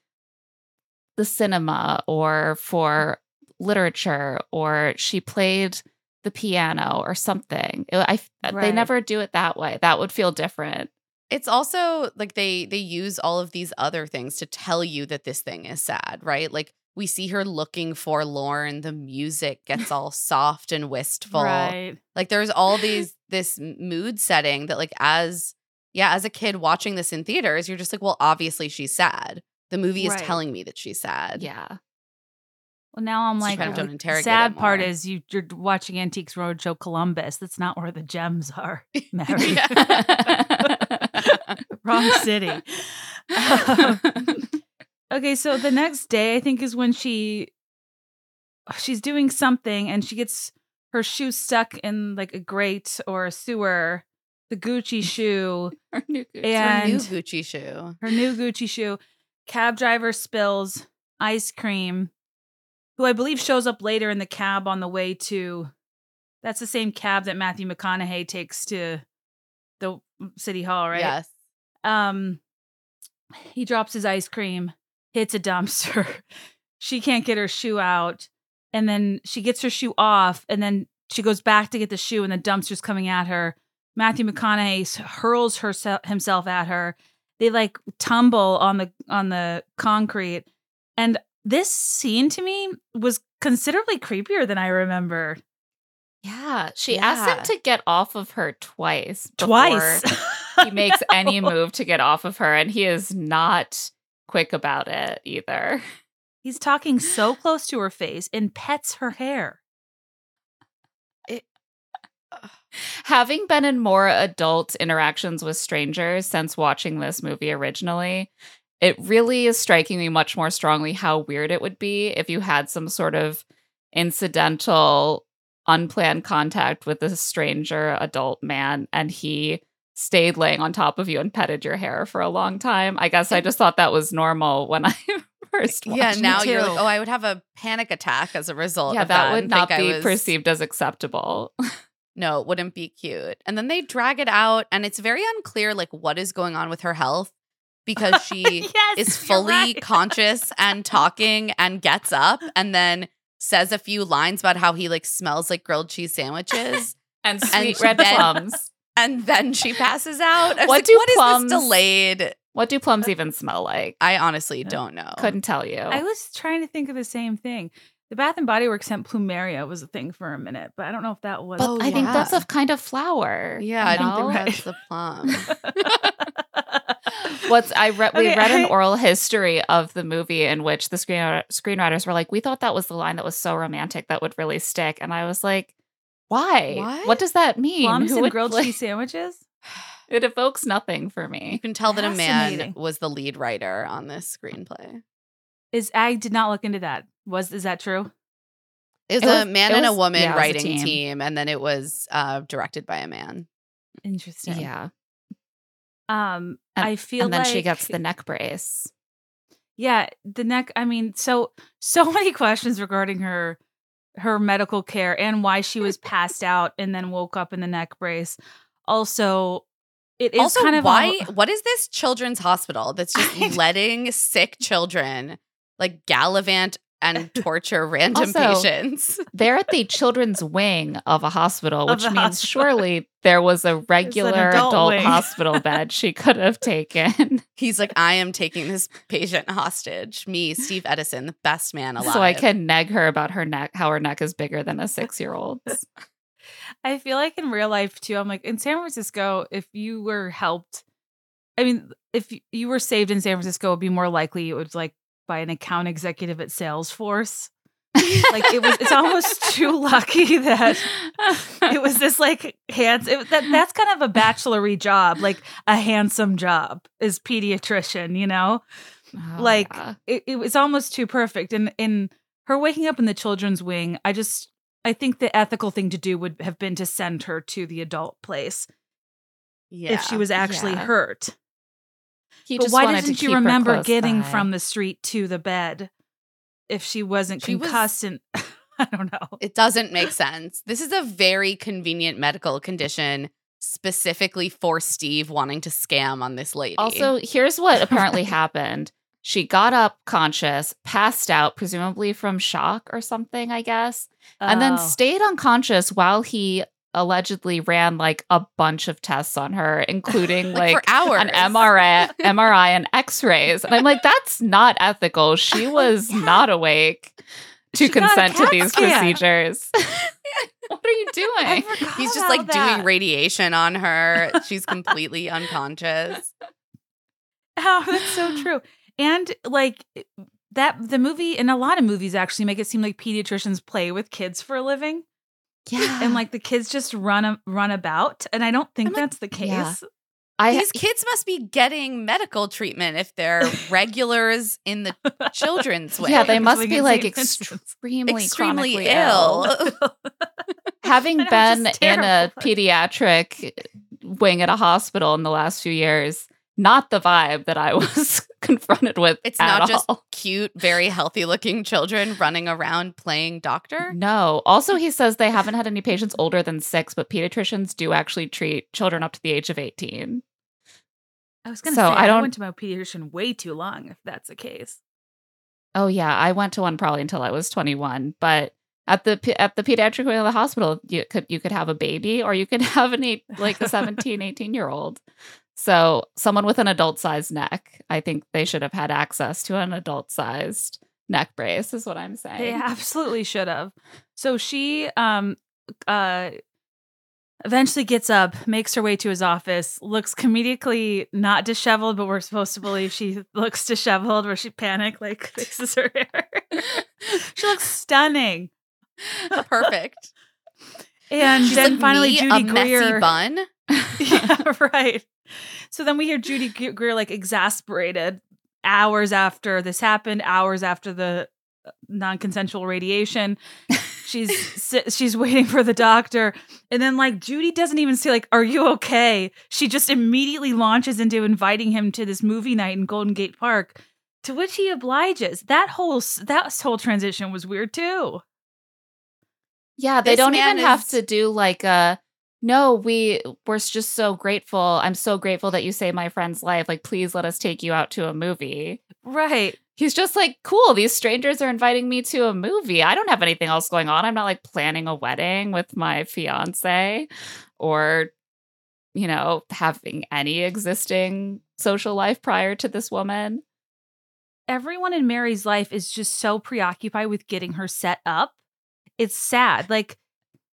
the cinema or for literature or she played the piano or something? I they never do it that way. That would feel different. It's also like they they use all of these other things to tell you that this thing is sad, right? Like we see her looking forlorn, the music gets all soft and wistful. Right. Like there's all these this mood setting that like as yeah, as a kid watching this in theaters, you're just like, well, obviously she's sad. The movie is Right. telling me that she's sad. Yeah. Well, now I'm So like, kind of the sad part is you, you're watching Antiques Roadshow Columbus. That's not where the gems are, Mary. Wrong city. Um, okay, so the next day, I think, is when she she's doing something and she gets her shoe stuck in like a grate or a sewer. The Gucci shoe, Her new Gucci. Her new and Gucci shoe. her new Gucci shoe. Cab driver spills ice cream, who I believe shows up later in the cab on the way to. That's the same cab that Matthew McConaughey takes to the city hall, right? Yes. Um, he drops his ice cream, hits a dumpster. she can't get her shoe out, and then she gets her shoe off, and then she goes back to get the shoe, and the dumpster's coming at her. Matthew McConaughey hurls herself himself at her. They like tumble on the on the concrete, and this scene to me was considerably creepier than I remember. Yeah. She asks him to get off of her twice. Twice. he makes any move to get off of her, and he is not quick about it either. He's talking so close to her face and pets her hair. Having been in more adult interactions with strangers since watching this movie originally, it really is striking me much more strongly how weird it would be if you had some sort of incidental, unplanned contact with a stranger adult man and he stayed laying on top of you and petted your hair for a long time. I guess I just thought that was normal when I first watched Yeah, now you're like, oh, I would have a panic attack as a result. Yeah, of that that would not be was- perceived as acceptable. No, it wouldn't be cute. And then they drag it out, and it's very unclear like what is going on with her health because she yes, is fully right. conscious and talking and gets up and then says a few lines about how he like smells like grilled cheese sandwiches and sweet she red then- plums. and then she passes out. I was What like, do what is plums- this delayed? What do plums uh, even smell like? I honestly uh, don't know. Couldn't tell you. I was trying to think of the same thing. The Bath and Body Works scent plumeria was a thing for a minute, but I don't know if that was. but Oh, I think that's a kind of flower. Yeah, I think no? right. that's the plum. What's I read? We Okay, read an oral history of the movie in which the screen screenwriters were like, "We thought that was the line that was so romantic that would really stick," and I was like, "Why? What? does that mean? Plums Who and would grilled like- cheese sandwiches. It evokes nothing for me. You can tell that a man was the lead writer on this screenplay. Is I did not look into that. Was is that true? It was It a was- man it and a woman yeah, it was a writing team. team. and then it was uh, directed by a man. Interesting. Yeah, Um, And- I feel and then like she gets the neck brace. yeah the neck. I mean, so so many questions regarding her her medical care and why she was passed out and then woke up in the neck brace. Also, it is also, kind of why? al- what is this children's hospital that's just letting sick children like gallivant and torture random Also, patients? They're at the children's wing of a hospital, Of which means hospital. surely there was a regular adult adult, hospital bed she could have taken. He's like, I am taking this patient hostage. Me, Steve Edison, the best man alive. so I can neg her about her neck, how her neck is bigger than a six year old's. I feel like in real life too. I'm like in San Francisco, if you were helped, I mean, if you were saved in San Francisco, it'd be more likely it was like by an account executive at Salesforce. Like it was, it's almost too lucky that it was this like hands. It, that that's kind of a bachelory job, like a handsome job is pediatrician. You know, Oh, like yeah. it, it was almost too perfect. And in her waking up in the children's wing, I just I think the ethical thing to do would have been to send her to the adult place yeah. if she was actually Yeah. hurt. He but just why wanted didn't keep you remember getting by. from the street to the bed? if she wasn't She was- concussed and I don't know. It doesn't make sense. This is a very convenient medical condition specifically for Steve wanting to scam on this lady. Also, here's what apparently happened. She got up conscious, passed out, presumably from shock or something, I guess, and then Oh. stayed unconscious while he allegedly ran like a bunch of tests on her, including like, like, for hours. an MRI, MRI and X-rays. And I'm like, that's not ethical. She oh, was not awake to She consent to these scan. procedures. what are you doing? He's just like that. doing radiation on her. She's completely unconscious. Oh, that's so true. And like that, the movie and a lot of movies actually make it seem like pediatricians play with kids for a living, Yeah. and like the kids just run a, run about. And I don't think I'm like, that's the case. yeah. I These kids must be getting medical treatment if they're regulars in the children's wing. yeah, they must be like extremely, extremely chronically ill. Having been in a pediatric wing at a hospital in the last few years, not the vibe that I was confronted with. It's at not just all. cute, very healthy looking children running around playing doctor. No. Also, he says they haven't had any patients older than six, but pediatricians do actually treat children up to the age of 18. I was gonna So, say I I, don't- went to my pediatrician way too long if that's the case. Oh yeah, I went to one probably until I was 21, but at the at the pediatric wing of the hospital, you could you could have a baby or you could have an eight, like a 17, 18 year old. So someone with an adult sized neck, I think they should have had access to an adult sized neck brace. Is what I'm saying. They absolutely should have. So she um uh eventually gets up, makes her way to his office, looks comedically not disheveled, but we're supposed to believe she looks disheveled where she panicked, like fixes her hair. she looks stunning. Perfect. And She's then like finally me, Judy a messy Greer bun. yeah, right. So then we hear Judy Gre- Greer like exasperated hours after this happened, hours after the uh, non-consensual radiation. She's she's waiting for the doctor, and then like Judy doesn't even say like, "Are you okay?" She just immediately launches into inviting him to this movie night in Golden Gate Park, to which he obliges. That whole that whole transition was weird too. Yeah, they This don't man even have to do like a no, we we're just so grateful. I'm so grateful that you saved my friend's life. Like, please let us take you out to a movie. Right. He's just like, cool, these strangers are inviting me to a movie. I don't have anything else going on. I'm not like planning a wedding with my fiance or, you know, having any existing social life prior to this woman. everyone in Mary's life is just so preoccupied with getting her set up. It's sad. Like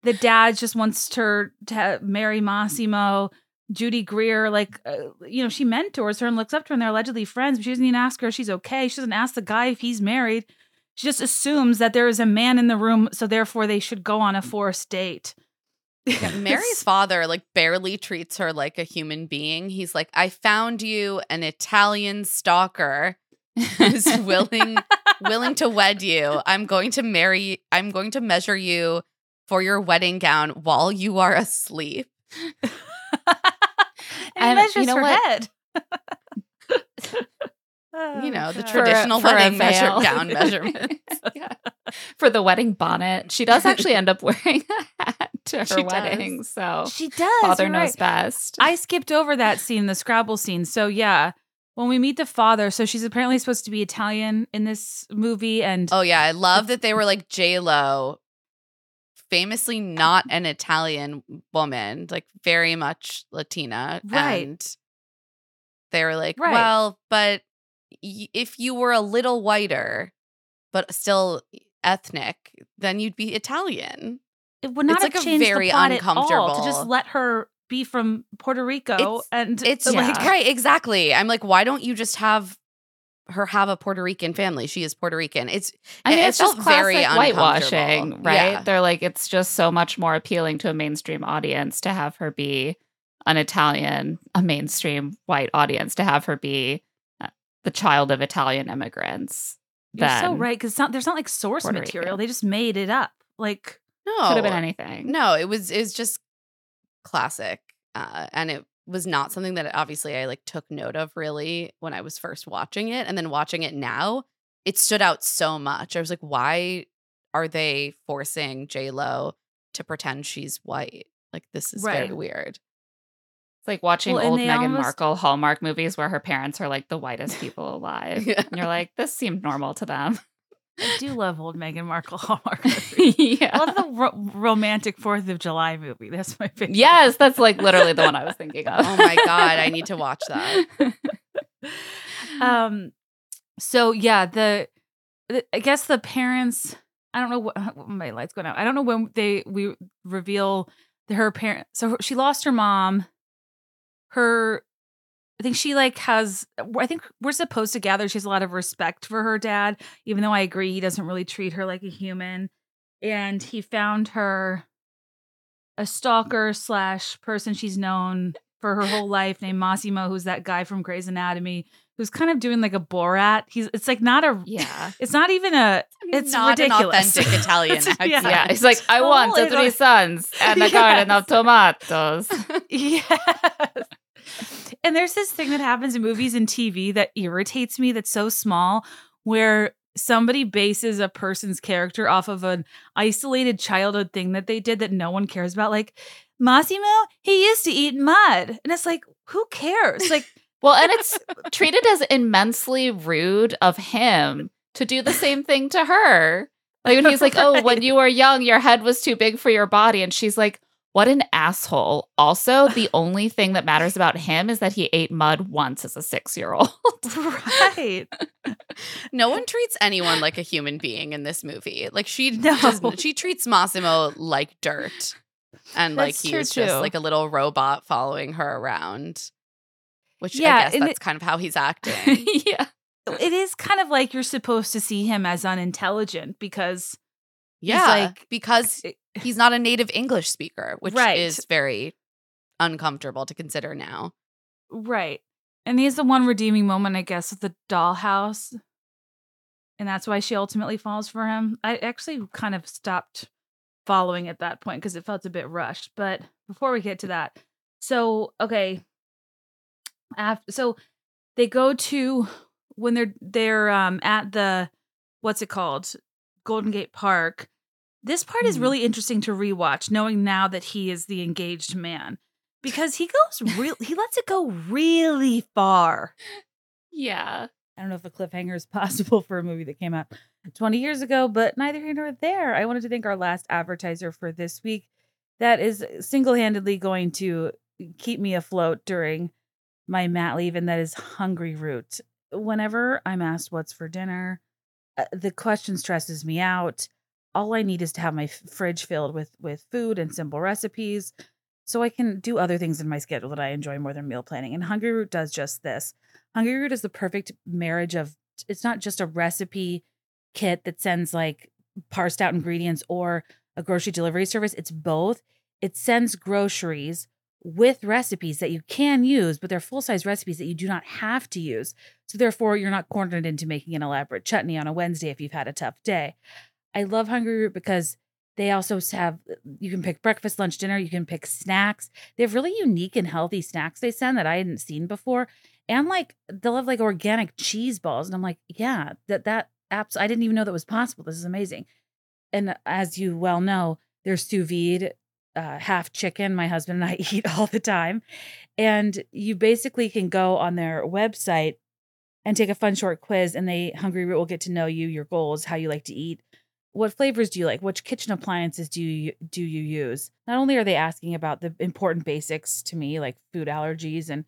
the dad just wants her to marry Massimo. Judy Greer, like, uh, you know, she mentors her and looks up to her, and they're allegedly friends, but she doesn't even ask her if she's okay. She doesn't ask the guy if he's married. She just assumes that there is a man in the room, so therefore they should go on a forced date. Yeah, Mary's father like barely treats her like a human being. He's like, I found you an Italian stalker who's willing willing to wed you. I'm going to marry I'm going to measure you for your wedding gown while you are asleep. and measures you know her what? head. You know, the Oh, traditional For a- for wedding measure gown measurement. Yeah. For the wedding bonnet. She does actually end up wearing a hat to her She does. wedding. So She does. father knows right. best. I skipped over that scene, the Scrabble scene. So yeah, when we meet the father, so she's apparently supposed to be Italian in this movie, and Oh yeah, I love that they were like J Lo, famously not an Italian woman, like very much Latina, Right. And they were like, Right. well, but y- if you were a little whiter, but still ethnic, then you'd be Italian. it would not it's have like a very the plot at all to just let her be from Puerto Rico It's- and It's like Yeah. right, exactly. I'm like, why don't you just have her have a Puerto Rican family? She is Puerto Rican. It's I mean, it it's just felt very classic whitewashing, right? Yeah. They're like, it's just so much more appealing to a mainstream audience to have her be an Italian, a mainstream white audience to have her be uh, the child of Italian immigrants. you're so right because there's not like source Puerto material; Rican. they just made it up. Like no, Could have been anything. No, it was it was just classic, uh, and it was not something that obviously I like took note of really when I was first watching it, and then watching it now. it stood out so much. I was like, why are they forcing J Lo to pretend she's white? Like this is very weird. It's like watching Well, old they Meghan almost- Markle Hallmark movies where her parents are like the whitest people alive. Yeah. And you're like, this seemed normal to them. I do love old Meghan Markle Hallmark movies. I yeah. love the ro- romantic Fourth of July movie. That's my favorite. Yes, that's like literally the one I was thinking of. Oh my god, I need to watch that. um so yeah the, the i guess the parents i don't know what my lights going out i don't know when they we reveal that her parent so her- she lost her mom her i think she like has i think we're supposed to gather she has a lot of respect for her dad even though i agree he doesn't really treat her like a human and he found her a stalker slash person she's known for her whole life named Massimo, who's that guy from Grey's Anatomy, who's kind of doing like a Borat. He's it's like not a Yeah. it's not even a it's not ridiculous. an authentic Italian It's- accent. yeah. Yeah. He's like, I want it three sons and a garden of tomatoes. yes. And there's this thing that happens in movies and TV that irritates me that's so small where somebody bases a person's character off of an isolated childhood thing that they did that no one cares about. Like Massimo, he used to eat mud. And it's like, who cares? Like, Well, and it's treated as immensely rude of him to do the same thing to her. Like when he's like, "Oh, when you were young, your head was too big for your body," and she's like, "What an asshole." Also, the only thing that matters about him is that he ate mud once as a six-year-old. right. No one treats anyone like a human being in this movie. Like she No. just, she treats Massimo like dirt. And like That's he was just too. like a little robot following her around. Which Yeah, I guess that's kind of how he's acting. yeah. It is kind of like you're supposed to see him as unintelligent because yeah. like- because eh he's not a native English speaker, which Right. is very uncomfortable to consider now. Right. And he has the one redeeming moment, I guess, with the dollhouse. And that's why she ultimately falls for him. I actually kind of stopped following at that point because it felt a bit rushed. But before we get to that, so okay. After so they go to when they're they're um at the what's it called? Golden Gate Park. This part is Mhm. really interesting to rewatch, knowing now that he is the engaged man. Because he goes real he lets it go really far. Yeah. I don't know if a cliffhanger is possible for a movie that came out 20 years ago, but neither here nor there. I wanted to thank our last advertiser for this week that is single handedly going to keep me afloat during my mat leave, and that is Hungryroot. Whenever I'm asked what's for dinner, uh, the question stresses me out. All I need is to have my fridge filled with with food and simple recipes so I can do other things in my schedule that I enjoy more than meal planning. And Hungryroot does just this. Hungryroot is the perfect marriage of it's not just a recipe kit that sends like parsed out ingredients or a grocery delivery service. It's both. It sends groceries with recipes that you can use, but they're full size recipes that you do not have to use. So therefore, you're not cornered into making an elaborate chutney on a Wednesday if you've had a tough day. I love Hungryroot because they also have you can pick breakfast, lunch, dinner. You can pick snacks. They have really unique and healthy snacks they send that I hadn't seen before and like they'll have like organic cheese balls and i'm like yeah that that apps i didn't even know that was possible this is amazing and as you well know they're sous vide uh, half chicken my husband and i eat all the time and you basically can go on their website and take a fun short quiz and they Hungryroot will get to know you your goals how you like to eat what flavors do you like? Which kitchen appliances do you do you use? Not only are they asking about the important basics to me like food allergies and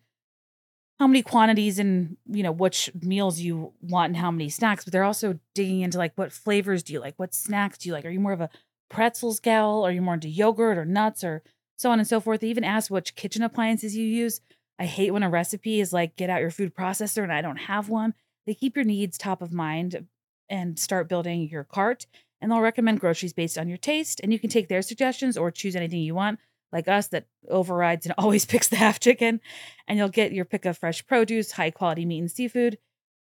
how many quantities and you know which meals you want and how many snacks but they're also digging into like what flavors do you like? What snacks do you like? Are you more of a pretzels gal? Are you more into yogurt or nuts or so on and so forth? They even ask which kitchen appliances you use. I hate when a recipe is like get out your food processor and i don't have one. They keep your needs top of mind and start building your cart and they'll recommend groceries based on your taste and you can take their suggestions or choose anything you want like us that overrides and always picks the half chicken and you'll get your pick of fresh produce, high quality meat and seafood,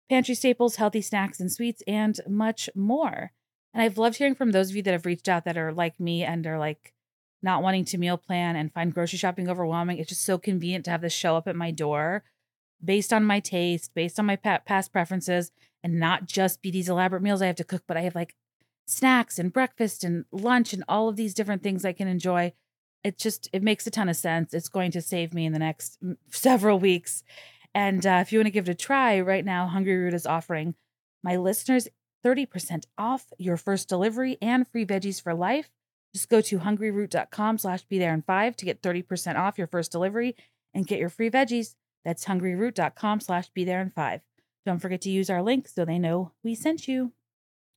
pantry staples, healthy snacks and sweets, and much more. And I've loved hearing from those of you that have reached out that are like me and are like not wanting to meal plan and find grocery shopping overwhelming. It's just so convenient to have this show up at my door. based on my taste, based on my past preferences, and not just be these elaborate meals I have to cook, but I have like snacks and breakfast and lunch and all of these different things I can enjoy. It just it makes a ton of sense. It's going to save me in the next several weeks. And uh, if you want to give it a try, right now Hungryroot is offering my listeners 30% off your first delivery and free veggies for life. Just go to hungryroot.com slash be there in five to get 30% off your first delivery and get your free veggies. That's hungryroot.com slash be there in five. Don't forget to use our link so they know we sent you.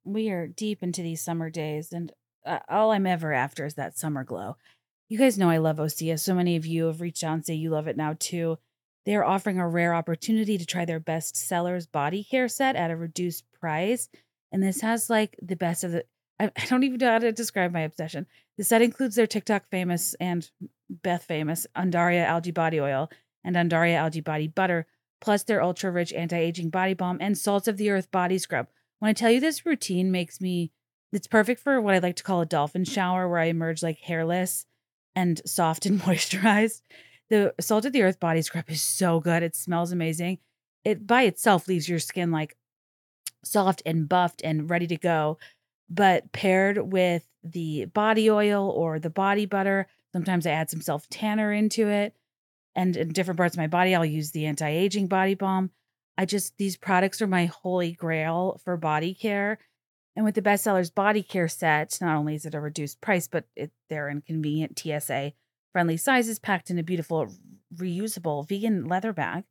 We are deep into these summer days, and uh, all I'm ever after is that summer glow. You guys know I love Osea. So many of you have reached out and say you love it now too. They are offering a rare opportunity to try their best sellers body care set at a reduced price. And this has like the best of the I, I don't even know how to describe my obsession. The set includes their TikTok famous and Beth famous Undaria algae body oil and Undaria algae body butter, plus their ultra rich anti aging body balm and salts of the earth body scrub. When I tell you this routine makes me, it's perfect for what I like to call a dolphin shower where I emerge like hairless and soft and moisturized. The salt of the earth body scrub is so good. It smells amazing. It by itself leaves your skin like soft and buffed and ready to go. But paired with the body oil or the body butter, sometimes I add some self tanner into it. And in different parts of my body, I'll use the anti aging body balm. I just, these products are my holy grail for body care. And with the bestsellers body care set, not only is it a reduced price, but it, they're in convenient TSA friendly sizes packed in a beautiful reusable vegan leather bag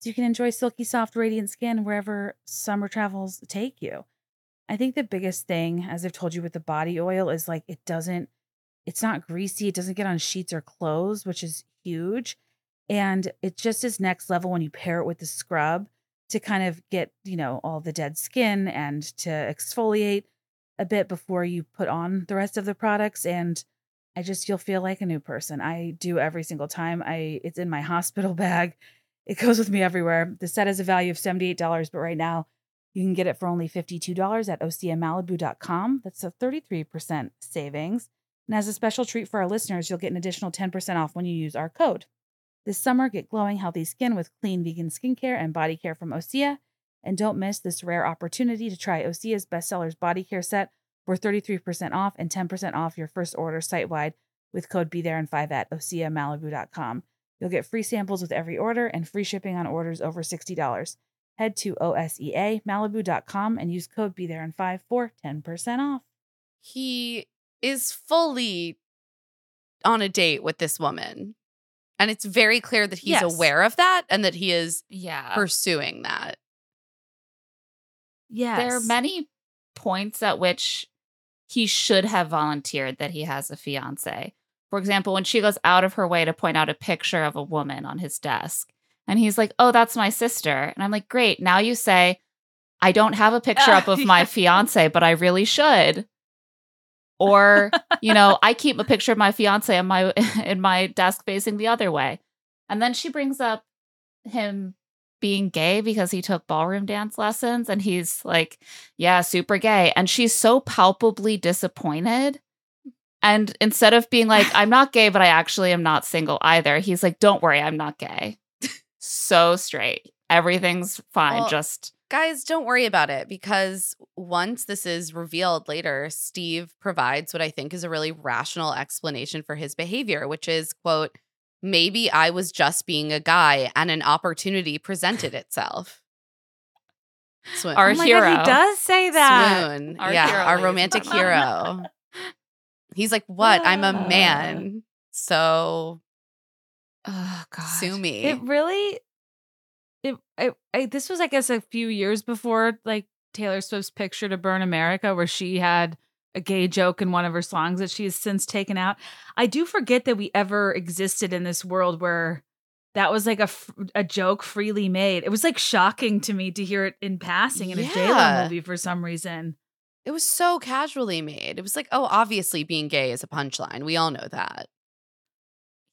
so you can enjoy silky, soft, radiant skin wherever summer travels take you. I think the biggest thing, as I've told you with the body oil, is like it doesn't, it's not greasy. It doesn't get on sheets or clothes, which is huge. And it just is next level when you pair it with the scrub to kind of get, you know, all the dead skin and to exfoliate a bit before you put on the rest of the products. And I just, you'll feel like a new person. I do every single time. I, it's in my hospital bag it goes with me everywhere. The set has a value of $78, but right now you can get it for only $52 at oseamalibu.com. That's a 33% savings. And as a special treat for our listeners, you'll get an additional 10% off when you use our code. This summer, get glowing, healthy skin with clean vegan skincare and body care from Osea. And don't miss this rare opportunity to try Osea's bestsellers body care set for 33% off and 10% off your first order site wide with code Be There in 5 at oseamalibu.com. You'll get free samples with every order and free shipping on orders over $60. Head to oseamalibu.com and use code Be There in 5 for 10% off. He is fully on a date with this woman. And it's very clear that he's Yes. aware of that and that he is Yeah. pursuing that. Yes. There are many points at which he should have volunteered that he has a fiance. For example, when she goes out of her way to point out a picture of a woman on his desk, and he's like, Oh, that's my sister. And I'm like, Great. Now you say, I don't have a picture up of my fiance, but I really should. Or, you know, I keep a picture of my fiance in my in my desk facing the other way. And then she brings up him being gay because he took ballroom dance lessons and he's like, yeah, super gay. And she's so palpably disappointed. And instead of being like, I'm not gay, but I actually am not single either, he's like, don't worry, I'm not gay. so straight. Everything's fine. Well, Just Guys, don't worry about it because once this is revealed later, Steve provides what I think is a really rational explanation for his behavior, which is, quote, maybe I was just being a guy and an opportunity presented itself. Swoon. Our oh my hero. God, he does say that. Swoon. Our yeah, hero, our romantic hero. He's like, what? I'm a man. So oh god. sue me. It really, it, I, this was, I guess, a few years before like Taylor Swift's "Picture to Burn America," where she had a gay joke in one of her songs that she has since taken out. I do forget that we ever existed in this world where that was like a, a joke freely made. It was like shocking to me to hear it in passing in a J Lo Yeah. movie for some reason. It was so casually made. It was like, oh, obviously being gay is a punchline. We all know that.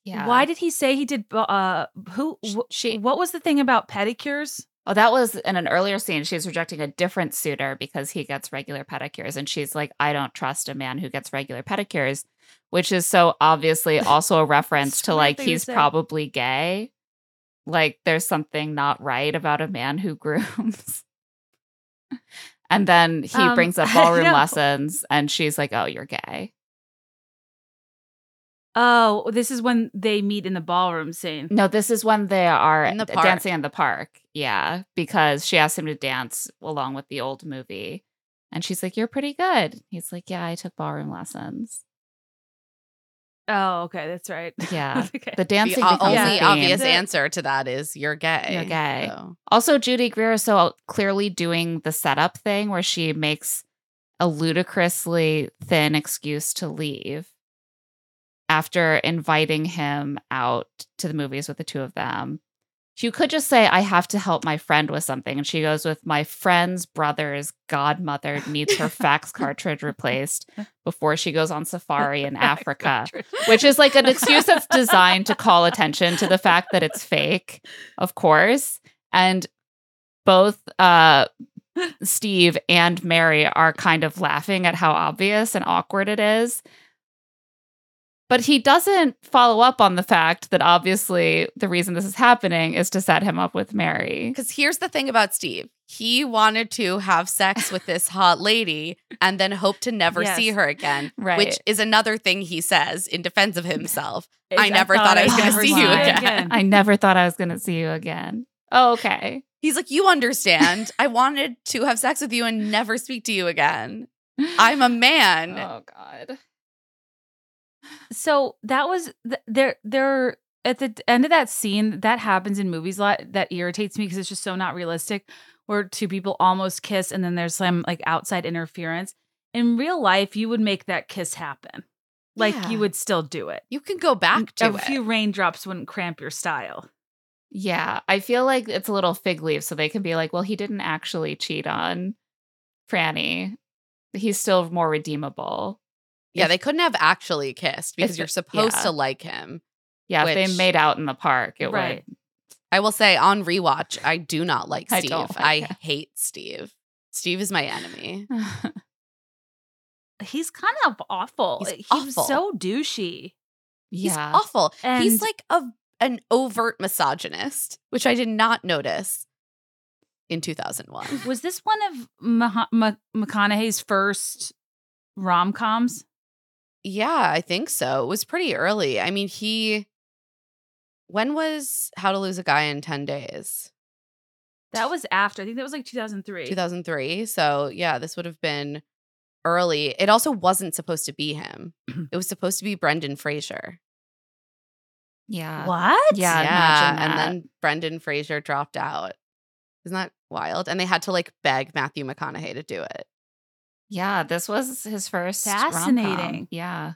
Yeah. Why did he say he did? Uh, who? Wh- she- What was the thing about pedicures? Oh, that was in an earlier scene. She's rejecting a different suitor because he gets regular pedicures. And she's like, I don't trust a man who gets regular pedicures, which is so obviously also a reference to like thing to he's probably gay. like there's something not right about a man who grooms. and then he Um, brings up ballroom lessons and she's like, "Oh, you're gay." Oh, this is when they meet in the ballroom scene. No, this is when they are In the park. dancing in the park. Yeah, because she asked him to dance along with the old movie. And she's like, "You're pretty good." He's like, "Yeah, I took ballroom lessons." Oh, okay, that's right. Yeah. okay. The The dancing o- becomes only theme. obvious The- answer to that is you're gay. You're gay. So- Also, Judy Greer is so clearly doing the setup thing where she makes a ludicrously thin excuse to leave after inviting him out to the movies with the two of them. You could just say, I have to help my friend with something. And she goes with, My friend's brother's godmother needs her fax cartridge replaced before she goes on safari in Africa which is like an excuse that's designed to call attention to the fact that it's fake, of course. And both uh, Steve and Mary are kind of laughing at how obvious and awkward it is. But he doesn't follow up on the fact that obviously the reason this is happening is to set him up with Mary. Because here's the thing about Steve. He wanted to have sex with this hot lady and then hope to never Yes. see her again, Right. which is another thing he says in defense of himself. Is, I never thought I was gonna see you it again. I never thought I was going to see you again. Oh, okay. He's like, You understand. I wanted to have sex with you and never speak to you again. I'm a man. Oh, God. So that was th- there. There at the end of that scene, that happens in movies a lot. That irritates me because it's just so not realistic. Where two people almost kiss and then there's some like outside interference. In real life, you would make that kiss happen. Like Yeah. you would still do it. You can go back to it. a it. few raindrops wouldn't cramp your style. Yeah, I feel like it's a little fig leaf, so they can be like, well, he didn't actually cheat on Franny. He's still more redeemable. Yeah, If- they couldn't have actually kissed because you're supposed yeah. to like him. Yeah, if they made out in the park, it Right. I will say on rewatch, I do not like I Steve. I him. hate Steve. Steve is my enemy. He's kind of awful. He's he awful. so douchey. He's yeah. awful. He's like a an overt misogynist, which I did not notice in 2001. Was this one of Mah- Ma- McConaughey's first rom coms? Yeah, I think so. It was pretty early. I mean, he when was How to Lose a Guy in 10 Days? That was after. I think that was like 2003. 2003. So, yeah, this would have been early. It also wasn't supposed to be him. it was supposed to be Brendan Fraser. yeah. What? Yeah, yeah, and then Brendan Fraser dropped out. Isn't that wild? And they had to like beg Matthew McConaughey to do it. Yeah, this was his first rom-com. Yeah.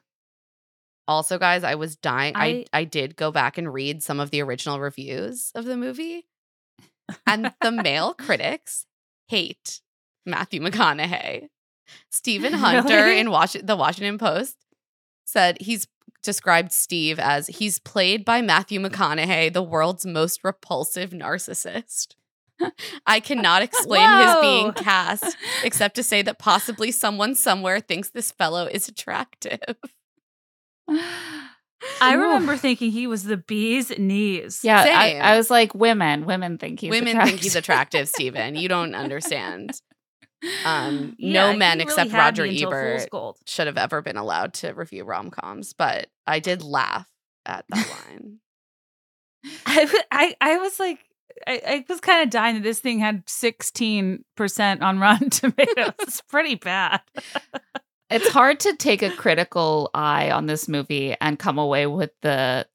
Also, guys, I was dying. I, I- I did go back and read some of the original reviews of the movie, and the male critics hate Matthew McConaughey. Stephen Hunter Really? in Was- the Washington Post said he's described Steve as he's played by Matthew McConaughey, the world's most repulsive narcissist. I cannot explain his being cast except to say that possibly someone somewhere thinks this fellow is attractive. I Ooh. remember thinking he was the bee's knees. Yeah, I, I was like, women, women think he's Women think he's attractive, Stephen, You don't understand. Um, Yeah, no men really except had Roger me until Fool's Ebert Gold. should have ever been allowed to review rom coms, but I did laugh at that line. I, I, I was like, I, I was kind of dying that this thing had 16% on Rotten Tomatoes. it's pretty bad. it's hard to take a critical eye on this movie and come away with the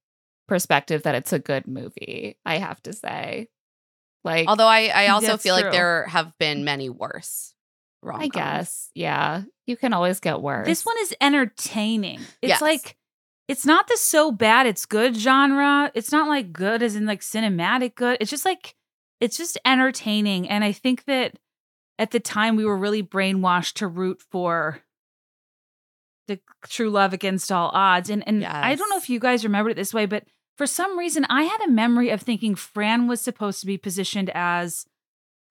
perspective that it's a good movie. I have to say, like, Although I, I also That's feel like there have been many worse rom I guess, yeah, you can always get worse. This one is entertaining. It's Yes. like, it's not the so bad it's good genre. It's not like good as in like cinematic good. It's just like, it's just entertaining. And I think that at the time we were really brainwashed to root for the true love against all odds. And and I don't know if you guys remembered it this way, but for some reason I had a memory of thinking Fran was supposed to be positioned as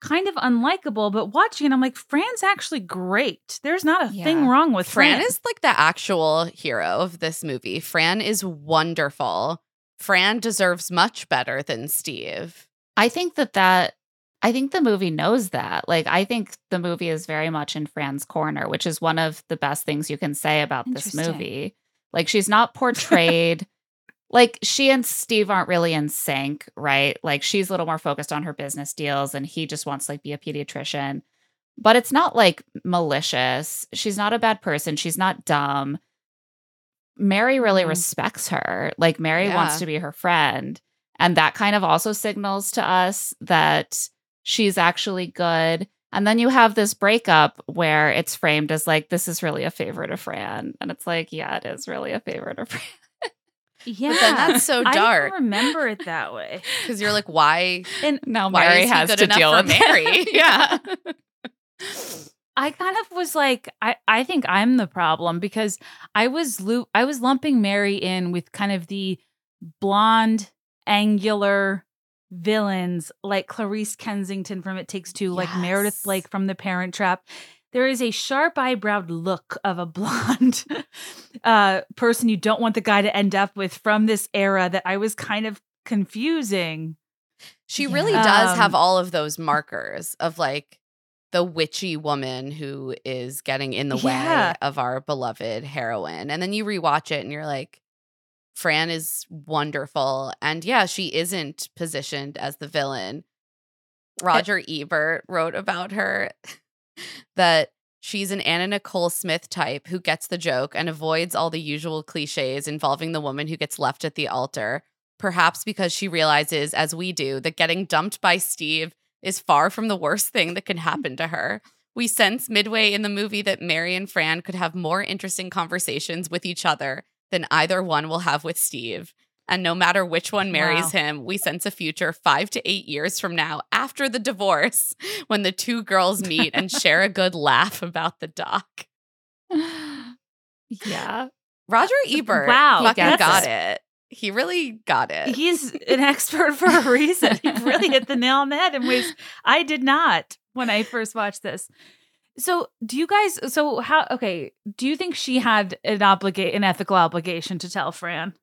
kind of unlikable, but watching it, I'm like, Fran's actually great. There's not a thing wrong with Fran Fran. is like the actual hero of this movie. Fran is wonderful. Fran deserves much better than Steve. I think that that I think the movie knows that. Like I think the movie is very much in Fran's corner, which is one of the best things you can say about this movie. Like she's not portrayed like she and Steve aren't really in sync, right? Like she's a little more focused on her business deals and he just wants to like be a pediatrician. But it's not like malicious. She's not a bad person. She's not dumb. Mary really Mhm. respects her. Like Mary wants to be her friend. And that kind of also signals to us that she's actually good. And then you have this breakup where it's framed as like, this is really a favorite of Fran. And it's like, yeah, it is really a favorite of Fran. Yeah, But then that's so I dark. don't remember it that way. Because you're like, why? And Now Why Mary is has good to enough deal for with. Mary? yeah. I kind of was like, I, I think I'm the problem because I was lu- I was lumping Mary in with kind of the blonde, angular villains like Clarice Kensington from It Takes Two, like Meredith Yes. Blake from The Parent Trap. There is a sharp eyebrowed look of a blonde uh, person you don't want the guy to end up with from this era that I was kind of confusing. She really Yeah. does have Um, all of those markers of like the witchy woman who is getting in the Yeah. way of our beloved heroine. And then you rewatch it and you're like, Fran is wonderful. And yeah, she isn't positioned as the villain. Roger Ebert wrote about her that she's an Anna Nicole Smith type who gets the joke and avoids all the usual cliches involving the woman who gets left at the altar perhaps because she realizes, as we do, that getting dumped by Steve is far from the worst thing that can mm-hmm. happen to her. We sense midway in the movie that Mary and Fran could have more interesting conversations with each other than either one will have with Steve. And no matter which one marries Wow. him, we sense a future five to eight years from now after the divorce when the two girls meet and share a good laugh about the doc. yeah. Roger Ebert Wow, fucking got it. it. He really got it. He's an expert for a reason. He really hit the nail on the head in ways I did not when I first watched this. So, do you guys? So, how? Okay, do you think she had an obligate, an ethical obligation to tell Fran?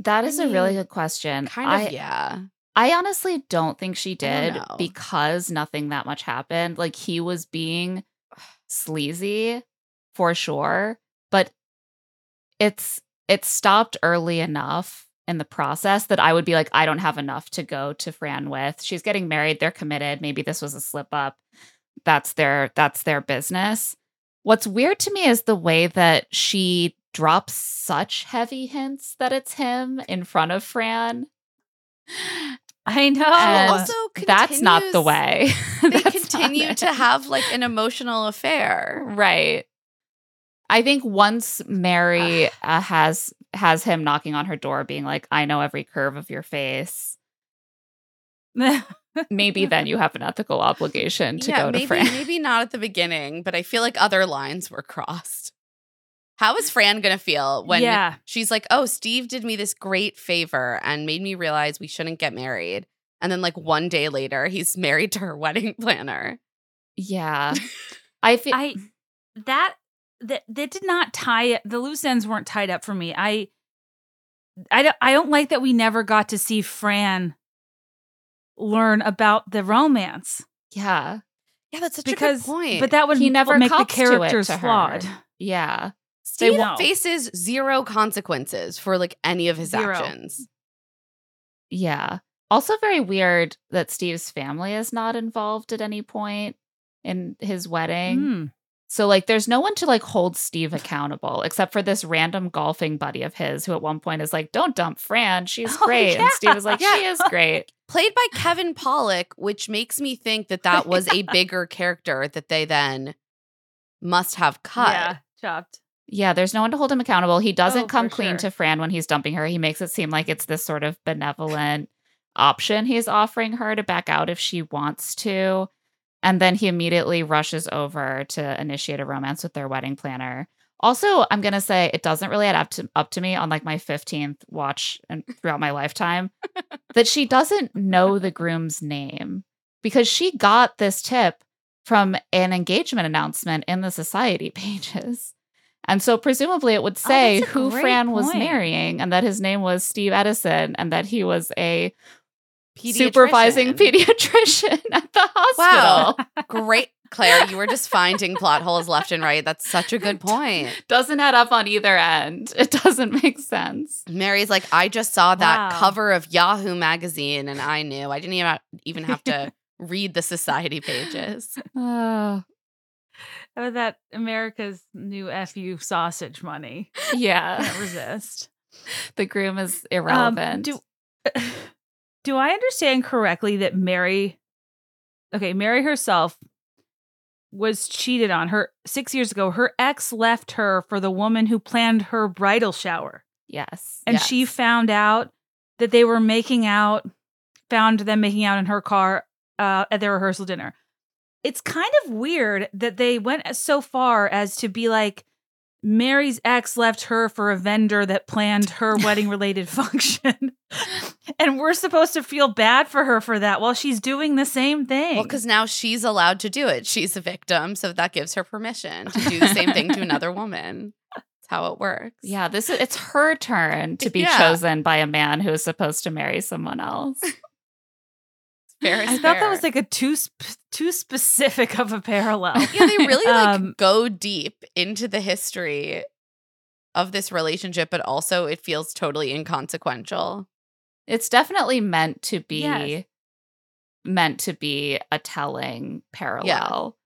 That I is a really good question. kind I, yeah. I honestly don't think she did because nothing that much happened. Like he was being sleazy for sure, but it's it stopped early enough in the process that I would be like, I don't have enough to go to Fran with. She's getting married, they're committed. Maybe this was a slip up. That's their that's their business. What's weird to me is the way that she drops such heavy hints that it's him in front of Fran. I know. And also That's not the way. They continue to have like an emotional affair. right. I think once Mary uh, has has him knocking on her door, being like, "I know every curve of your face," maybe then you have an ethical obligation to yeah, go to maybe Fran. maybe not at the beginning, but I feel like other lines were crossed. How is Fran gonna feel when yeah, she's like, "Oh, Steve did me this great favor and made me realize we shouldn't get married," and then like one day later, he's married to her wedding planner. Yeah, I feel. I that that that did not tie the loose ends weren't tied up for me. I I don't I don't like that we never got to see Fran learn about the romance Yeah, yeah, that's such because a good point. but that would He never make the cops to characters to flawed. yeah. Steve faces zero consequences for like any of his Zero. actions. Yeah. Also, very weird that Steve's family is not involved at any point in his wedding. Hmm. So, like, there's no one to like hold Steve accountable except for this random golfing buddy of his who at one point is like, Don't dump Fran. She's Oh, great. And Steve is like, yeah. She is great. Played by Kevin Pollak, which makes me think that that was a bigger character that they then must have cut. Yeah, chopped. Yeah, there's no one to hold him accountable. He doesn't Oh, come clean sure. to Fran when he's dumping her. He makes it seem like it's this sort of benevolent option he's offering her to back out if she wants to. And then he immediately rushes over to initiate a romance with their wedding planner. Also, I'm gonna say it doesn't really add up to up to me on like my 15th watch and throughout my lifetime that she doesn't know the groom's name because she got this tip from an engagement announcement in the society pages. And so presumably it would oh, say Oh, who great Fran was marrying and that his name was Steve Edison and that he was a Pediatrician. supervising pediatrician at the hospital. Wow. Great, Claire. You were just finding plot holes left and right. That's such a good point. Doesn't add up on either end. It doesn't make sense. Mary's like, I just saw that Wow. cover of Yahoo magazine and I knew. I didn't even even have to read the society pages. Oh, How about that America's new FU sausage money? yeah. Can't resist. The groom is Um, irrelevant. do do I understand correctly that Mary Okay, Mary herself was cheated on. Her 6 years ago, her ex left her for the woman who planned her bridal shower. yes. And she found out that they were making out, found them making out in her car uh, at their rehearsal dinner. It's kind of weird that they went so far as to be like, Mary's ex left her for a vendor that planned her wedding related function. and we're supposed to feel bad for her for that while she's doing the same thing. Well, because now she's allowed to do it. She's a victim, so that gives her permission to do the same thing to another woman. That's how it works. Yeah, this is it's her turn to be Yeah. chosen by a man who is supposed to marry someone else. Fair is I thought that was like a too sp- too specific of a parallel. yeah, they really like Um, go deep into the history of this relationship, but also it feels totally inconsequential. It's definitely meant to be Yes. meant to be a telling parallel.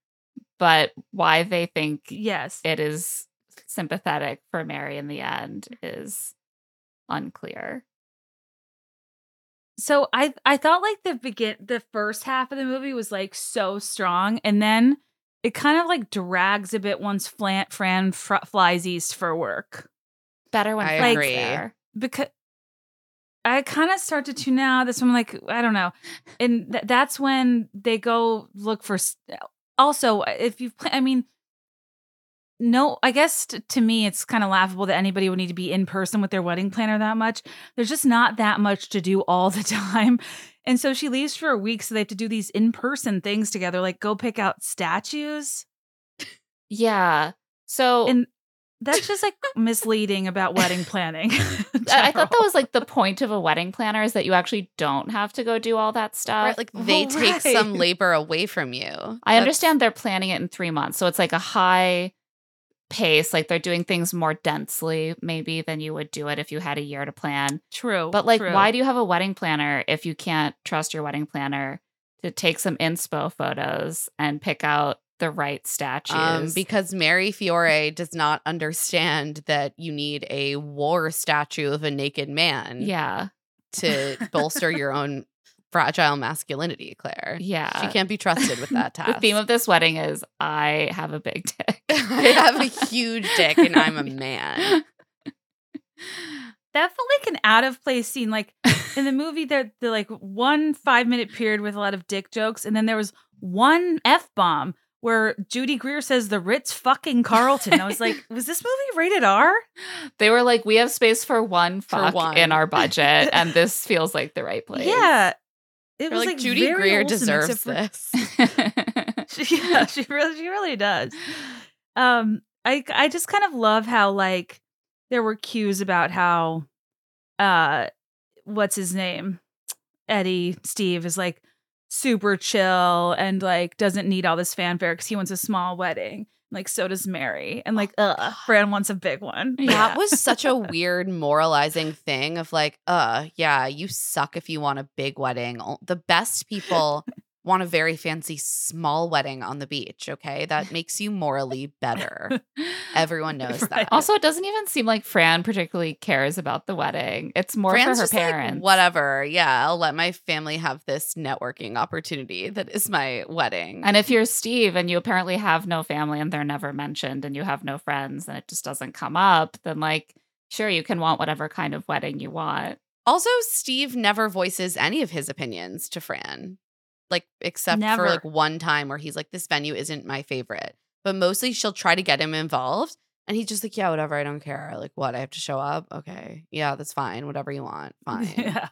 But why they think yes. it is sympathetic for Mary in the end is unclear. So I I thought like the begin the first half of the movie was like so strong, and then it kind of like drags a bit once Flan, Fran fr- flies east for work Better when I Frank's agree. there. because I kind of start to tune out. This one like I don't know, and th- that's when they go look for. s- Also, if you pla- I mean. No, I guess t- to me it's kind of laughable that anybody would need to be in person with their wedding planner that much. There's just not that much to do all the time. And so she leaves for a week so they have to do these in-person things together like go pick out statues. Yeah. So And that's just like misleading about wedding planning. I thought that was like the point of a wedding planner is that you actually don't have to go do all that stuff. Right? Like they Oh, take some labor away from you. I That's- understand they're planning it in three months. So it's like a high pace. Like they're doing things more densely, maybe, than you would do it if you had a year to plan. true. But like, true. why do you have a wedding planner if you can't trust your wedding planner to take some inspo photos and pick out the right statues? Um, because Mary Fiore does not understand that you need a war statue of a naked man yeah. to bolster your own fragile masculinity, Claire. Yeah. She can't be trusted with that task. The theme of this wedding is I have a big dick. I have a huge dick and I'm a man. that felt like an out of place scene. Like in the movie, there the like one five minute period with a lot of dick jokes, and then there was one f bomb where Judy Greer says the Ritz fucking Carlton. I was like, was this movie rated R? They were like, we have space for one For fuck one. in our budget, and this feels like the right place. Yeah, it was like, like, Judy Greer deserves for- this. She- yeah, she really, she really does. Um, I, I just kind of love how like there were cues about how, uh, what's his name, Eddie Steve is like super chill and like doesn't need all this fanfare because he wants a small wedding. Like so does Mary, and like, ugh, Fran wants a big one. Yeah. That was such a weird moralizing thing of like, uh, yeah, you suck if you want a big wedding. The best people want a very fancy small wedding on the beach, okay? That makes you morally better. Everyone knows Right. that. Also, it doesn't even seem like Fran particularly cares about the wedding. It's more Fran's for her just like, parents. whatever. Yeah, I'll let my family have this networking opportunity that is my wedding. And if you're Steve and you apparently have no family and they're never mentioned and you have no friends and it just doesn't come up, then like, sure, you can want whatever kind of wedding you want. Also, Steve never voices any of his opinions to Fran, like except Never. for like one time where he's like, "This venue isn't my favorite," but mostly she'll try to get him involved, and he's just like, "Yeah, whatever, I don't care. Like, what? I have to show up? Okay, yeah, that's fine. Whatever you want, fine." Yeah.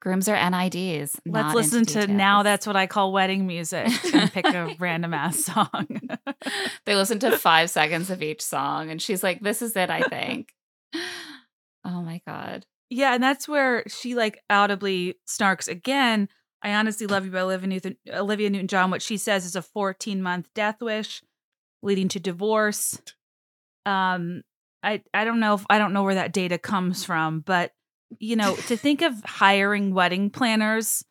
Grooms are NIDs. Let's listen to details. now that's what I call wedding music and pick a random ass song. they listen to five seconds of each song, and she's like, "This is it, I think." oh my god. yeah, and that's where she like audibly snarks again. I honestly love you by Olivia Newton Olivia Newton John. What she says is a 14 month death wish leading to divorce. Um I I don't know if I don't know where that data comes from, but you know, to think of hiring wedding planners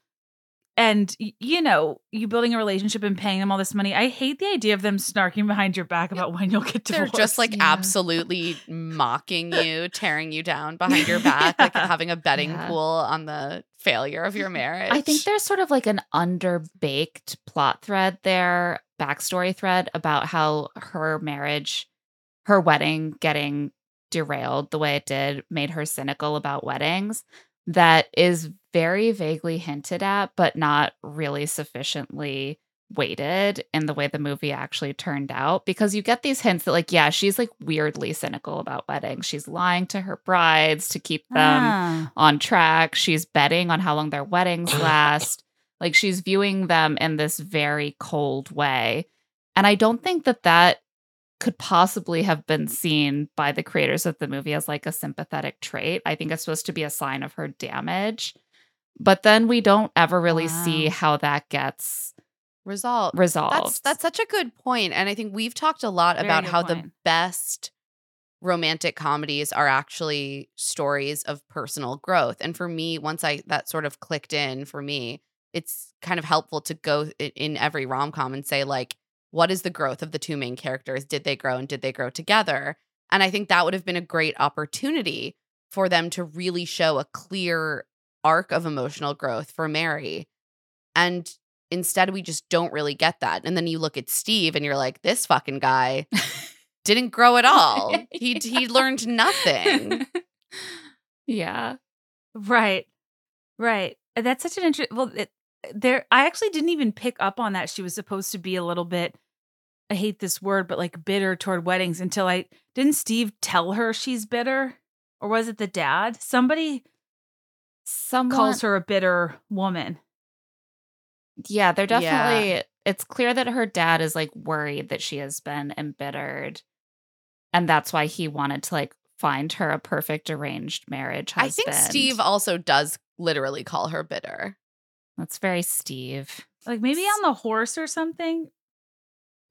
and you know, you building a relationship and paying them all this money. I hate the idea of them snarking behind your back about when you'll get divorced They're divorced. just like Yeah. absolutely mocking you, tearing you down behind your back, like having a betting Yeah. pool on the failure of your marriage. I think there's sort of like an underbaked plot thread there, backstory thread about how her marriage, her wedding getting derailed the way it did made her cynical about weddings that is very vaguely hinted at, but not really sufficiently weighted in the way the movie actually turned out. Because you get these hints that, like, yeah, she's like weirdly cynical about weddings. She's lying to her brides to keep them Ah. on track. She's betting on how long their weddings last. like she's viewing them in this very cold way. And I don't think that that could possibly have been seen by the creators of the movie as like a sympathetic trait. I think it's supposed to be a sign of her damage. But then we don't ever really see how that gets result. resolved. That's that's such a good point, and I think we've talked a lot Very about how the best romantic comedies are actually stories of personal growth. And for me, once I that sort of clicked in for me, it's kind of helpful to go in every rom com and say like, what is the growth of the two main characters? Did they grow and did they grow together? And I think that would have been a great opportunity for them to really show a clear arc of emotional growth for Mary. And instead, we just don't really get that. And then you look at Steve and you're like, this fucking guy didn't grow at all. He he learned nothing. yeah. Right. Right. That's such an interesting. Well, it, there, I actually didn't even pick up on that. She was supposed to be a little bit, I hate this word, but like bitter toward weddings until I didn't Steve tell her she's bitter? Or was it the dad? Somebody Someone calls her a bitter woman. Yeah, they're Yeah. definitely it's clear that her dad is like worried that she has been embittered. And that's why he wanted to like find her a perfect arranged marriage I think Steve also does literally call her bitter. That's very Steve. Like maybe on the horse or something.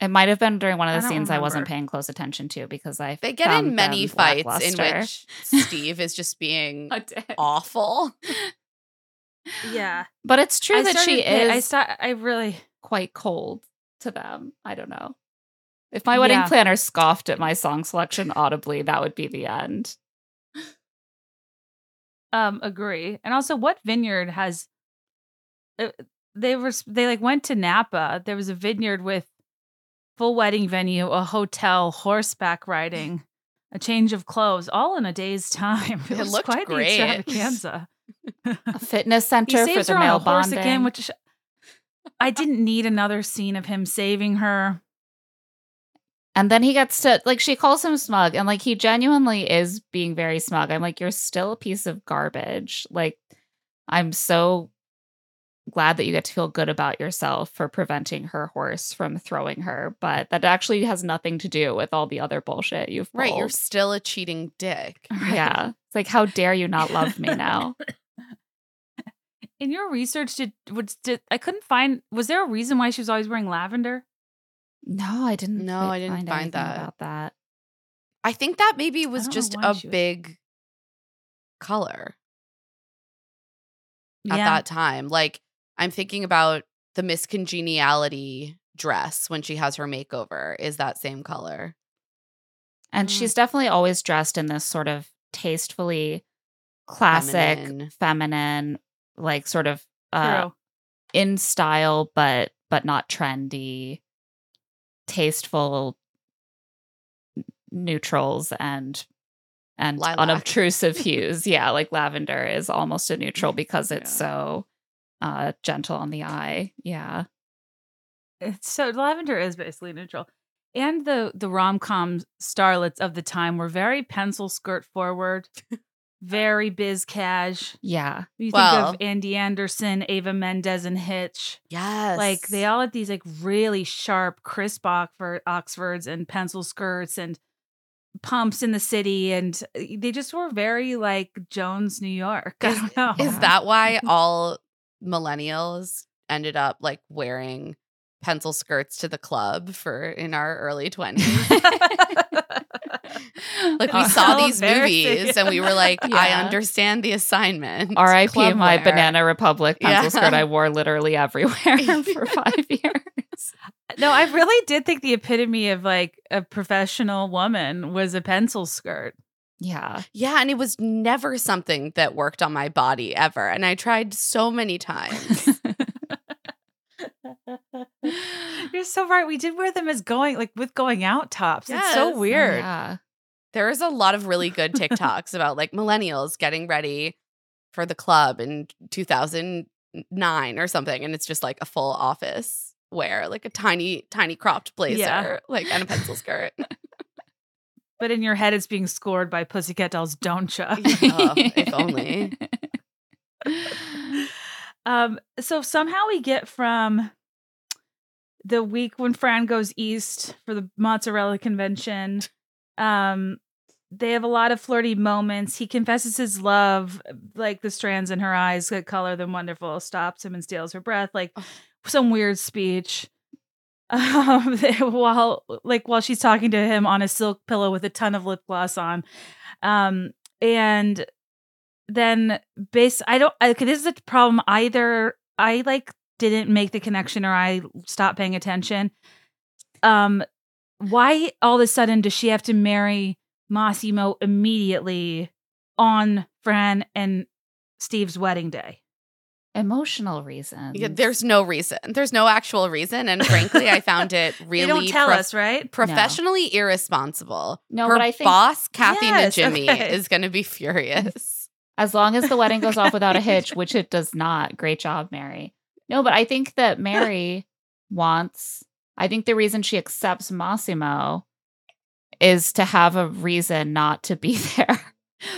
It might have been during one of the don't scenes I wasn't paying close attention to because I They get found in many fights in which Steve is just being awful. Yeah. But it's true I that she started pi- is I start, I really. quite cold to them. I don't know. If my wedding Yeah. planner scoffed at my song selection audibly, that would be the end. Um, agree. And also, what vineyard has? Uh, they were they like went to Napa. There was a vineyard with full wedding venue, a hotel, horseback riding, a change of clothes, all in a day's time. It was looked quite great. extravaganza. A fitness center for the male bonding. again, which I didn't need another scene of him saving her. And then he gets to like she calls him smug and like he genuinely is being very smug. I'm like you're still a piece of garbage. Like I'm so glad that you get to feel good about yourself for preventing her horse from throwing her, but that actually has nothing to do with all the other bullshit you've Right, you're still a cheating dick. Yeah. It's like how dare you not love me now? In your research, did, was, did I couldn't find? Was there a reason why she was always wearing lavender? No, I didn't No, I didn't find anything that. about that. I think that maybe was just a she was- big color Yeah. at that time. Like I'm thinking about the Miss Congeniality dress when she has her makeover is that same color. And Mm. she's definitely always dressed in this sort of tastefully classic, feminine, Feminine. like sort of uh, in style, but but not trendy, tasteful neutrals and and Lilac. unobtrusive hues. Yeah, like lavender is almost a neutral because it's Yeah. so uh gentle on the eye. Yeah. It's so lavender is basically neutral. And the the rom com starlets of the time were very pencil skirt forward. very biz cash. Yeah. You Well- think of Andy Anderson, Eva Mendes, and Hitch. Yes. Like they all had these like really sharp, crisp Oxford Oxfords and pencil skirts and pumps in the city, and uh, they just were very like Jones, New York. I Is- don't know. Is that why all millennials ended up like wearing pencil skirts to the club for in our early 20s? Like we It's saw these movies and we were like, I understand the assignment. R.I.P. My wear. Banana Republic pencil Yeah. skirt I wore literally everywhere for five years. No, I really did think the epitome of like a professional woman was a pencil skirt. Yeah. Yeah, and it was never something that worked on my body ever. And I tried so many times. You're so right. We did wear them as going like with going out tops. It's so Yes. Oh, weird. Yeah. there is a lot of really good TikToks about like millennials getting ready for the club in 2009 or something. And it's just like a full office wear, like a tiny, tiny cropped blazer, Yeah. like and a pencil skirt. But in your head, it's being scored by Pussycat Dolls. Don't ya? Oh, if only. Um, so somehow we get from the week when Fran goes east for the mozzarella convention. Um, they have a lot of flirty moments. He confesses his love, like the strands in her eyes that color them wonderful, stops him and steals her breath, like Oh. some weird speech. Um, while like while she's talking to him on a silk pillow with a ton of lip gloss on. Um, and then base I don't okay, this is a problem. Either I like didn't make the connection or I stopped paying attention. Um why all of a sudden does she have to marry Massimo immediately on Fran and Steve's wedding day? Emotional reasons. Yeah, there's no reason. There's no actual reason. And frankly, I found it really they don't tell prof- us, right? professionally irresponsible. No, Her but I think boss, Kathy Yes, Najimy, okay. is going to be furious. as long as the wedding goes off without a hitch, which it does not. Great job, Mary. No, but I think that Mary wants, I think the reason she accepts Massimo is to have a reason not to be there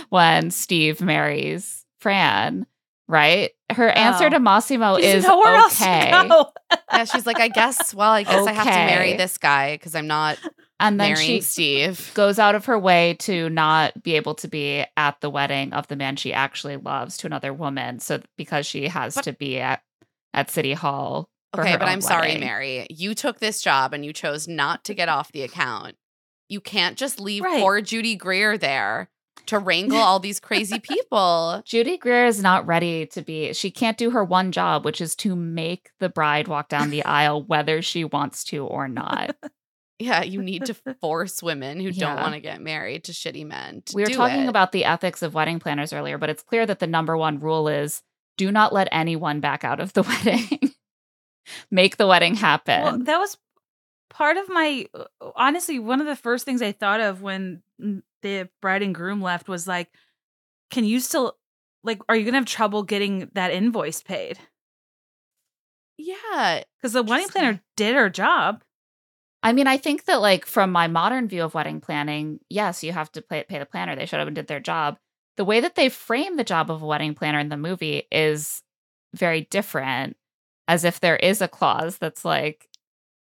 when Steve marries Fran, right? Her answer Oh. to Massimo There's is nowhere else to okay. go. yeah, she's like, I guess, well, I guess I have to marry this guy because I'm not And then marrying she Steve. goes out of her way to not be able to be at the wedding of the man she actually loves to another woman so because she has But- to be at at city hall for Okay, her but own I'm sorry. Mary. You took this job and you chose not to get off the account. You can't just leave Right. poor Judy Greer there to wrangle all these crazy people. Judy Greer is not ready to be she can't do her one job which is to make the bride walk down the aisle whether she wants to or not. Yeah, you need to force women who don't want to get married to shitty men. To we were do talking it. about the ethics of wedding planners earlier but it's clear that the number one rule is do not let anyone back out of the wedding. make the wedding happen. Well, that was part of my uh, honestly one of the first things I thought of when the bride and groom left was like, can you still like are you gonna have trouble getting that invoice paid? Yeah, Because the wedding planner did her job. I mean, I think that like from my modern view of wedding planning, yes, you have to pay, pay the planner. They showed up and did their job. The way that they frame the job of a wedding planner in the movie is very different, as if there is a clause that's like,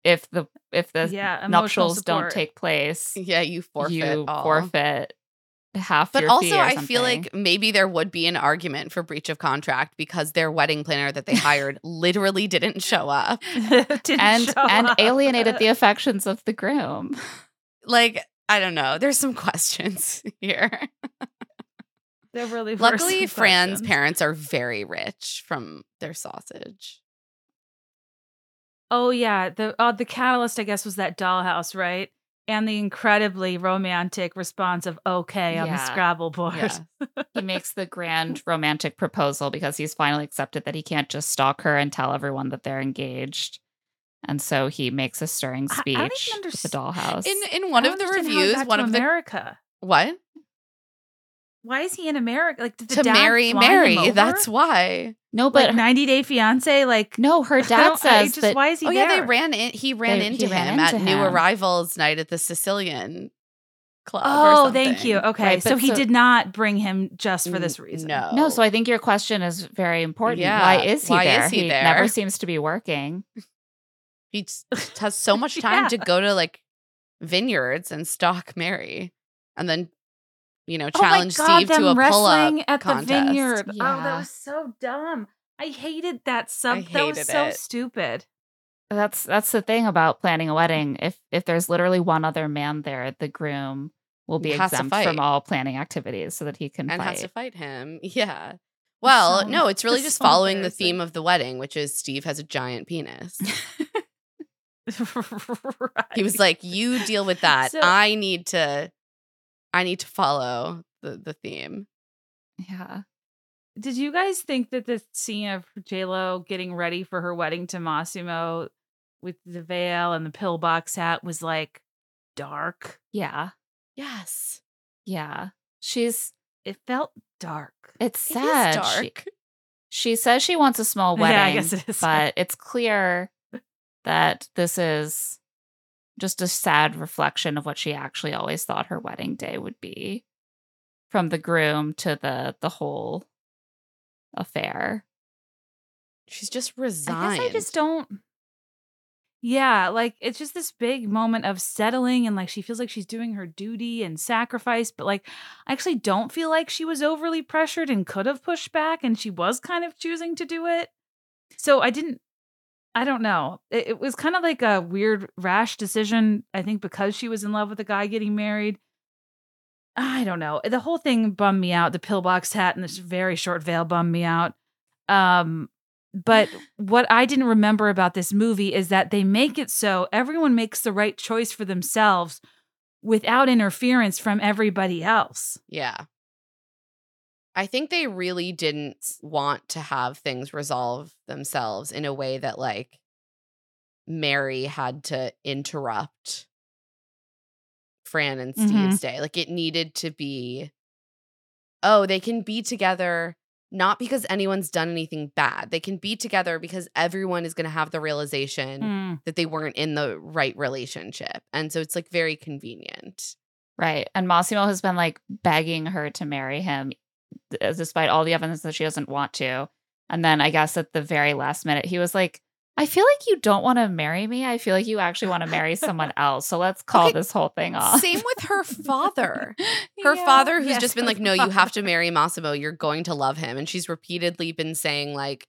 if the if the yeah, emotional nuptials don't take place, yeah, you forfeit you all. forfeit half. But your fee also, or I feel like maybe there would be an argument for breach of contract because their wedding planner that they hired literally didn't show up. Didn't and show and up. alienated the affections of the groom. Like, I don't know. There's some questions here. There really Luckily, some Fran's questions. parents are very rich from their sausage. Oh yeah, the uh, the catalyst I guess was that dollhouse, right? And the incredibly romantic response of "okay" on the Scrabble board. Yeah. he makes the grand romantic proposal because he's finally accepted that he can't just stalk her and tell everyone that they're engaged. And so he makes a stirring I- I speech don't even with the dollhouse. In in one I of the understand how he reviews, one of the America. what Why is he in America? Like did the to marry Mary. That's why. No, but like 90 Day Fiance. Like no, her dad don't- says just, that why is he Oh there? yeah, they ran in. He ran They- into he ran him at into new arrivals night at the Sicilian. club. or Oh, thank you. Okay, Right, so but he so- did not bring him just for this reason. No. No, so I think your question is very important. Yeah, Why is he there? why there? is he there? never seems to be working. he has so much time Yeah. to go to like vineyards and stalk Mary, and then you know Oh my challenge God, Steve to them a pull up at contest. the vineyard. Oh, that was so dumb. I hated that sub. I that was hated so it. stupid. That's that's the thing about planning a wedding. If if there's literally one other man there, the groom will be exempt from all planning activities so that he can and fight. has to fight him. Yeah. Well, So- no, it's really just so following the theme of the wedding, which is Steve has a giant penis. He was like, "You deal with that. So- I need to, I need to follow the the theme." yeah. Did you guys think that the scene of J Lo getting ready for her wedding to Massimo with the veil and the pillbox hat was like dark? Yeah. Yes, Yeah. She's It felt dark. it's It sad. She, dark. she says she wants a small wedding, Yeah, I guess it is. but it's clear that this is just a sad reflection of what she actually always thought her wedding day would be. From the groom to the the whole affair. She's just I resigned. guess I just don't. Yeah, like it's just this big moment of settling and like she feels like she's doing her duty and sacrifice, but like I actually don't feel like she was overly pressured and could have pushed back and she was kind of choosing to do it. So I didn't I don't know. It, it was kind of like a weird rash decision, I think because she was in love with a guy getting married. I don't know. The whole thing bummed me out. The pillbox hat and this very short veil bummed me out. Um but what I didn't remember about this movie is that they make it so everyone makes the right choice for themselves without interference from everybody else. Yeah. I think they really didn't want to have things resolve themselves in a way that like Mary had to interrupt Fran and. Steve's day. Like it needed to be oh, they can be together not because anyone's done anything bad. They can be together because everyone is going to have the realization Mm. that they weren't in the right relationship. And so it's like very convenient. Right. And Massimo has been like begging her to marry him Uh, despite all the evidence that she doesn't want to. And then I guess at the very last minute, he was like, I feel like you don't want to marry me. I feel like you actually want to marry someone else. So let's call Okay, this whole thing off. Same with her father. her Yeah. father who's yes, just been her like no you have to marry massimo you're going to love him and she's repeatedly been saying like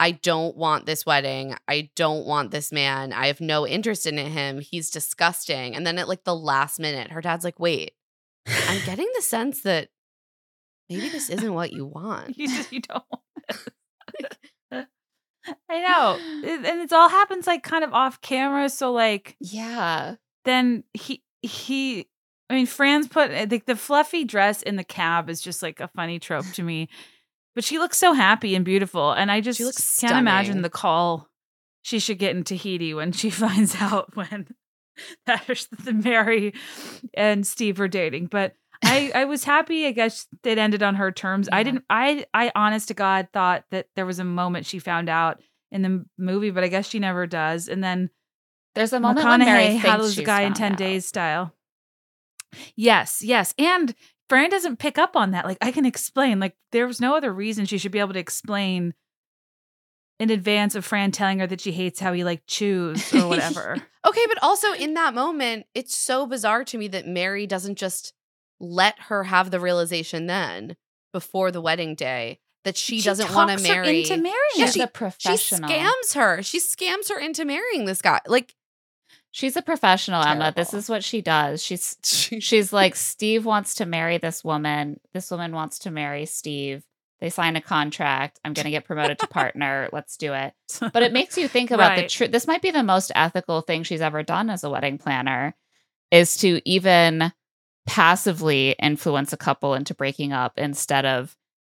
i don't want this wedding i don't want this man i have no interest in him he's disgusting and then at like the last minute her dad's like wait i'm getting the sense that maybe this isn't what you want You just you don't want. I know. It- and it's all happens like kind of off camera. So like Yeah. then he he I mean Fran's put eh, like the fluffy dress in the cab is just like a funny trope to me. But she looks so happy and beautiful. And I just can't imagine the call she should get in Tahiti when she finds out when that the Mary and Steve are dating. But I, I was happy. I guess it ended on her terms. I didn't. I I honest to God thought that there was a moment she found out in the movie, but I guess she never does. And then There's a moment when Mary McConaughey thinks how those she's guy in ten out. days style. Yes, yes, and Fran doesn't pick up on that. Like I can explain. Like there was no other reason she should be able to explain in advance of Fran telling her that she hates how he like chews or whatever. okay but also in that moment it's so bizarre to me that mary doesn't just let her have the realization then before the wedding day that she, doesn't want to marry into marrying. Yeah, She's she- a she scams her. She scams her into marrying this guy. Like She's a professional, Emma. This is what she does. She's she, she's like Steve wants to marry this woman. This woman wants to marry Steve. They sign a contract. I'm going to get promoted to partner. Let's do it. But it makes you think about the truth. This might be the most ethical thing she's ever done as a wedding planner is to even passively influence a couple into breaking up instead of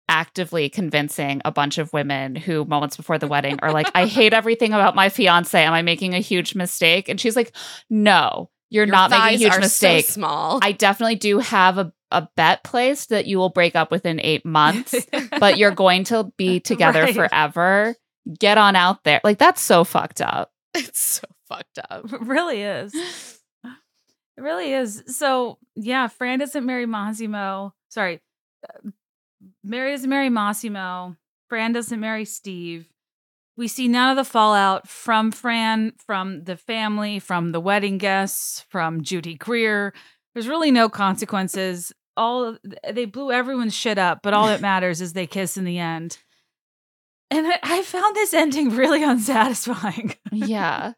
actively convincing a bunch of women who moments before the wedding are like, I hate everything about my fiance. Am I making a huge mistake? And she's like, No, you're your not making a huge mistake. So small. I definitely do have a, a bet placed that you will break up within eight months, but you're going to be together Right. forever. Get on out there. Like, that's so fucked up. it's so fucked up. It really is. It really is. So yeah, Fran doesn't marry Massimo. Sorry, uh, Mary doesn't marry Massimo. Fran doesn't marry Steve. We see none of the fallout from Fran, from the family, from the wedding guests, from Judy Greer. There's really no consequences. All they blew everyone's shit up, but all that matters is they kiss in the end. And I, I found this ending really unsatisfying. Yeah.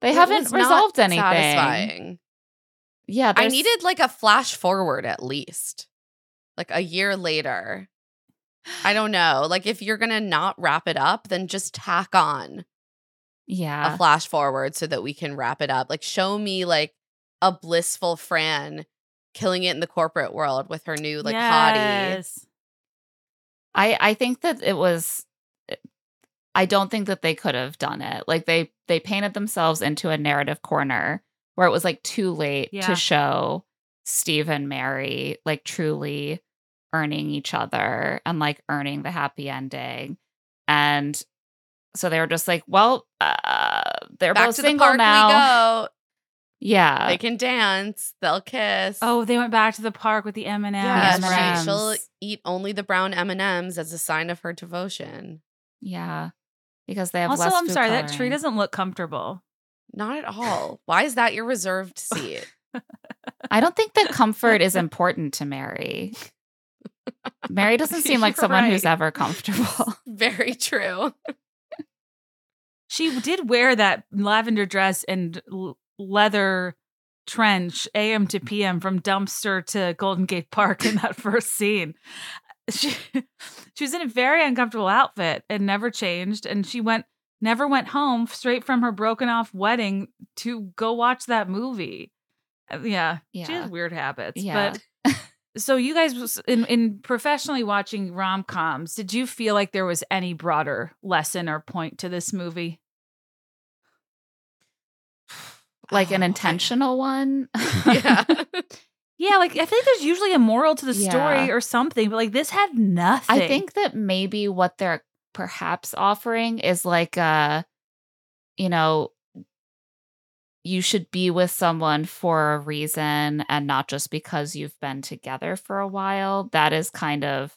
They It haven't resolved anything. Satisfying. Yeah, I needed like a flash forward at least, like a year later. I don't know. Like if you're gonna not wrap it up, then just tack on Yeah. a flash forward so that we can wrap it up. Like show me like a blissful Fran killing it in the corporate world with her new like hottie. yes. I I think that it was eh, I don't think that they could have done it. Like they they painted themselves into a narrative corner where it was like too late Yeah. to show Steve and Mary like truly earning each other and like earning the happy ending. And so they were just like, well, uh, they're Back both to the single park now. we go. Yeah. they can dance. They'll kiss. Oh, they went back to the park with the M and M's. M&Ms. She, she'll eat only the brown M and M's as a sign of her devotion. yeah. Because they have Also, less I'm food sorry that tree doesn't look comfortable. Not at all. Why is that your reserved seat? I don't think that comfort is important to Mary. Mary doesn't seem like You're someone who's ever comfortable. Very true. She did wear that lavender dress and l- leather trench AM to PM from dumpster to Golden Gate Park in that first scene. She she was in a very uncomfortable outfit and never changed and she went never went home straight from her broken off wedding to go watch that movie. Uh, Yeah. She has weird habits. Yeah. But so you guys in in professionally watching rom-coms, did you feel like there was any broader lesson or point to this movie? like an Oh, intentional one. Yeah. Yeah, like I think there's usually a moral to the story Yeah. or something, but like this had nothing. I think that maybe what they're perhaps offering is like a, you know, you should be with someone for a reason and not just because you've been together for a while. That is kind of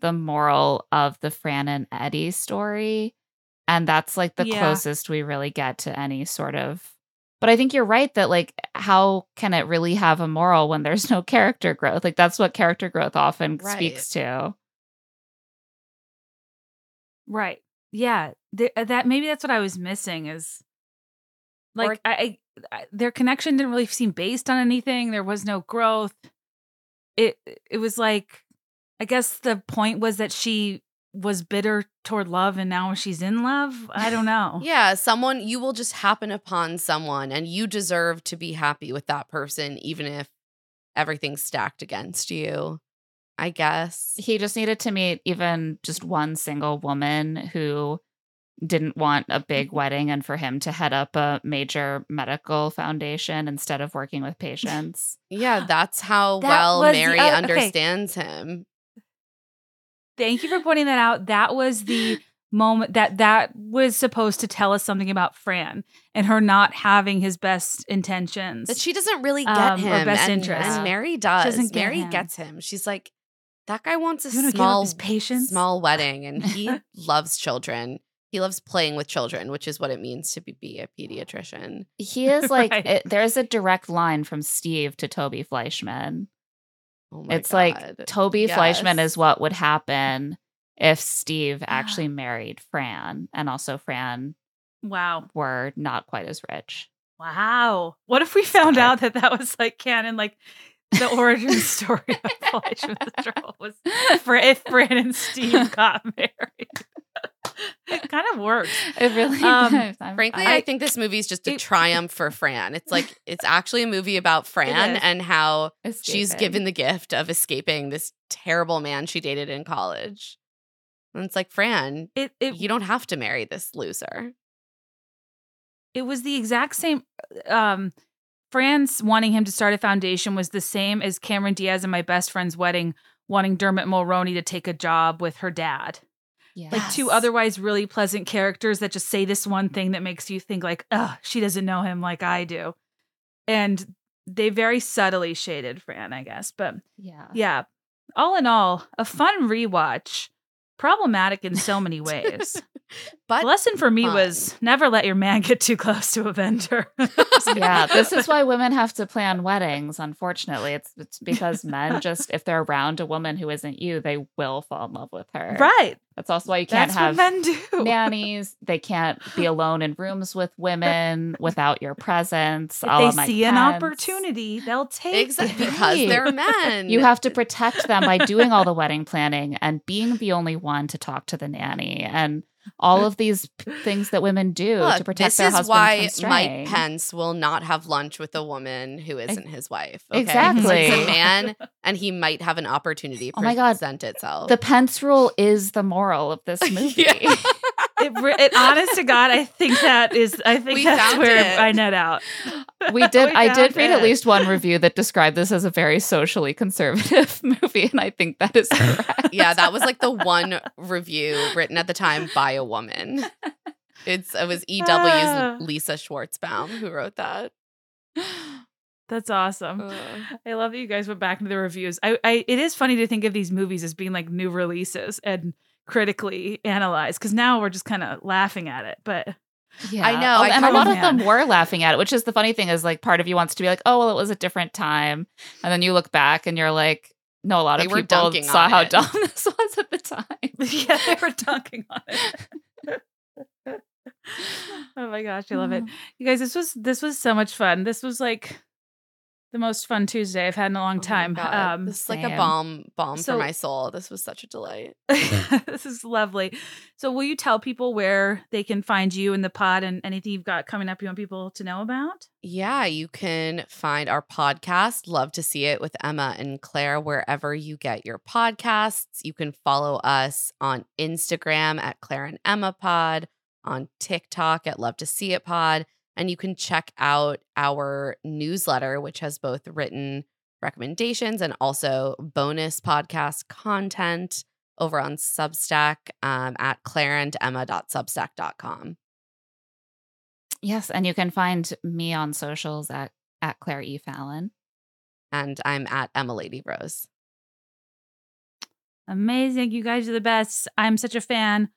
the moral of the Fran and Eddie story. And that's like the Yeah. closest we really get to any sort of. But I think you're right that, like, how can it really have a moral when there's no character growth? Like, that's what character growth often Right. speaks to. Right. Yeah, th- uh, that maybe that's what I was missing is like Or- I, I, I their connection didn't really seem based on anything. There was no growth. It it was like I guess the point was that she was bitter toward love and now she's in love. I don't know. Yeah, someone you will just happen upon someone and you deserve to be happy with that person even if everything's stacked against you. I guess. He just needed to meet even just one single woman who didn't want a big wedding and for him to head up a major medical foundation instead of working with patients. Yeah, that's how That well the Mary okay. understands him. Thank you for pointing that out. That was the moment that that was supposed to tell us something about Fran and her not having his best intentions. That she doesn't really get Um, or him. best and, interest. and Mary does. doesn't get Mary him. gets him. She's like, that guy wants a You wanna give up small his patience? small wedding and he loves children. He loves playing with children, which is what it means to be, be a pediatrician. He is like, Right. it, there's a direct line from Steve to Toby Fleishman. Oh my it's God. like Toby Fleishman is what would happen if Steve actually married Fran and also Fran wow. were not quite as rich. Wow. What if we found Stop. out that that was like canon, like the origin story of Fleishman's Trouble was for if Fran and Steve got married? it kind of worked. It really Um, does. I'm- Frankly, I, I- think this movie is just a it- triumph for Fran. It's like it's actually a movie about Fran and how she's given the gift of escaping this terrible man she dated in college. And it's like, Fran, It it you don't have to marry this loser. it was the exact same um Fran's wanting him to start a foundation was the same as Cameron Diaz and my best friend's wedding wanting Dermot Mulroney to take a job with her dad. Like two otherwise really pleasant characters that just say this one thing that makes you think like, "Oh, she doesn't know him like I do." And they very subtly shaded Fran, I guess. But Yeah. yeah, all in all, a fun rewatch. Problematic in so many ways. But the lesson for me fun. was never let your man get too close to a vendor. yeah, this is why women have to plan weddings. Unfortunately, it's it's because men just if they're around a woman who isn't you, they will fall in love with her. right. That's also why you can't That's have what men do. nannies. They can't be alone in rooms with women without your presence. if a they oh, la Mike see an opportunity, they'll take exactly it. because they're men. You have to protect them by doing all the wedding planning and being the only one to talk to the nanny and all of these p- things that women do Look, to protect this their is husbands why from Mike. Pence will not have lunch with a woman who isn't his wife. okay? Exactly. He's a man, and he might have an opportunity Oh my God. present itself. The Pence rule is the moral of this movie. Yeah. It, it, honest to God, I think that is. I think We that's found where it. I net out. We did. We I did found read at least one review that described this as a very socially conservative movie, and I think that is correct. yeah, that was like the one review written at the time by a woman. It's it was EW's Ah. Lisa Schwarzbaum who wrote that. That's awesome. Ugh. I love that you guys went back into the reviews. I, I it is funny to think of these movies as being like new releases and critically analyzed because now we're just kind of laughing at it. But Yeah, I know, Oh, I and a lot of kinda- them were laughing at it, which is the funny thing is like part of you wants to be like, oh well, it was a different time, and then you look back and you're like, no, a lot They of people dunking saw how it. dumb this was at the time. yeah, they were dunking on it. oh my gosh, I love it. You guys, this was this was so much fun. This was like the most fun Tuesday I've had in a long Oh time. Um this is like a same. bomb bomb So- for my soul. This was such a delight. this is lovely. So, will you tell people where they can find you in the pod and anything you've got coming up you want people to know about? Yeah, you can find our podcast, Love to See It with Emma and Claire, wherever you get your podcasts. You can follow us on Instagram at Claire and Emma Pod, on TikTok at Love to See It Pod. And you can check out our newsletter, which has both written recommendations and also bonus podcast content over on Substack um, at claireandemma.substack.com. Yes, and you can find me on socials at at Claire E Fallon. And I'm at Emma Lady Rose. Amazing. You guys are the best. I'm such a fan.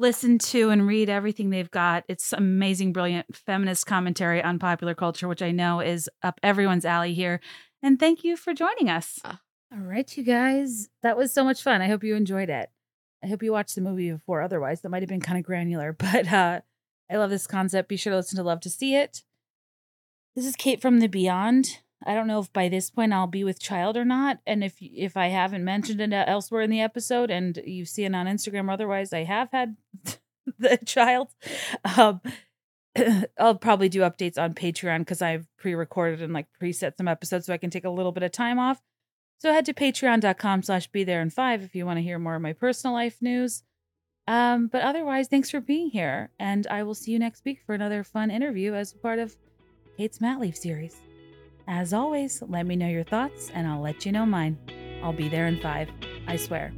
Listen to and read everything they've got. It's amazing, brilliant feminist commentary on popular culture, which I know is up everyone's alley here. And thank you for joining us. Ah. All right, you guys. That was so much fun. I hope you enjoyed it. I hope you watched the movie before. Otherwise, that might have been kind of granular, but uh, I love this concept. Be sure to listen to Love to See It. This is Kate from the Beyond. I don't know if by this point I'll be with child or not, and if if I haven't mentioned it elsewhere in the episode, and you see it on Instagram or otherwise, I have had the child. Um, I'll probably do updates on Patreon because I've pre-recorded and like preset some episodes so I can take a little bit of time off. So head to patreon.com slash be there in five if you want to hear more of my personal life news. Um, but otherwise, thanks for being here. And I will see you next week for another fun interview as part of Kate's Mat Leaf series. As always, let me know your thoughts and I'll let you know mine. I'll be there in five. I swear.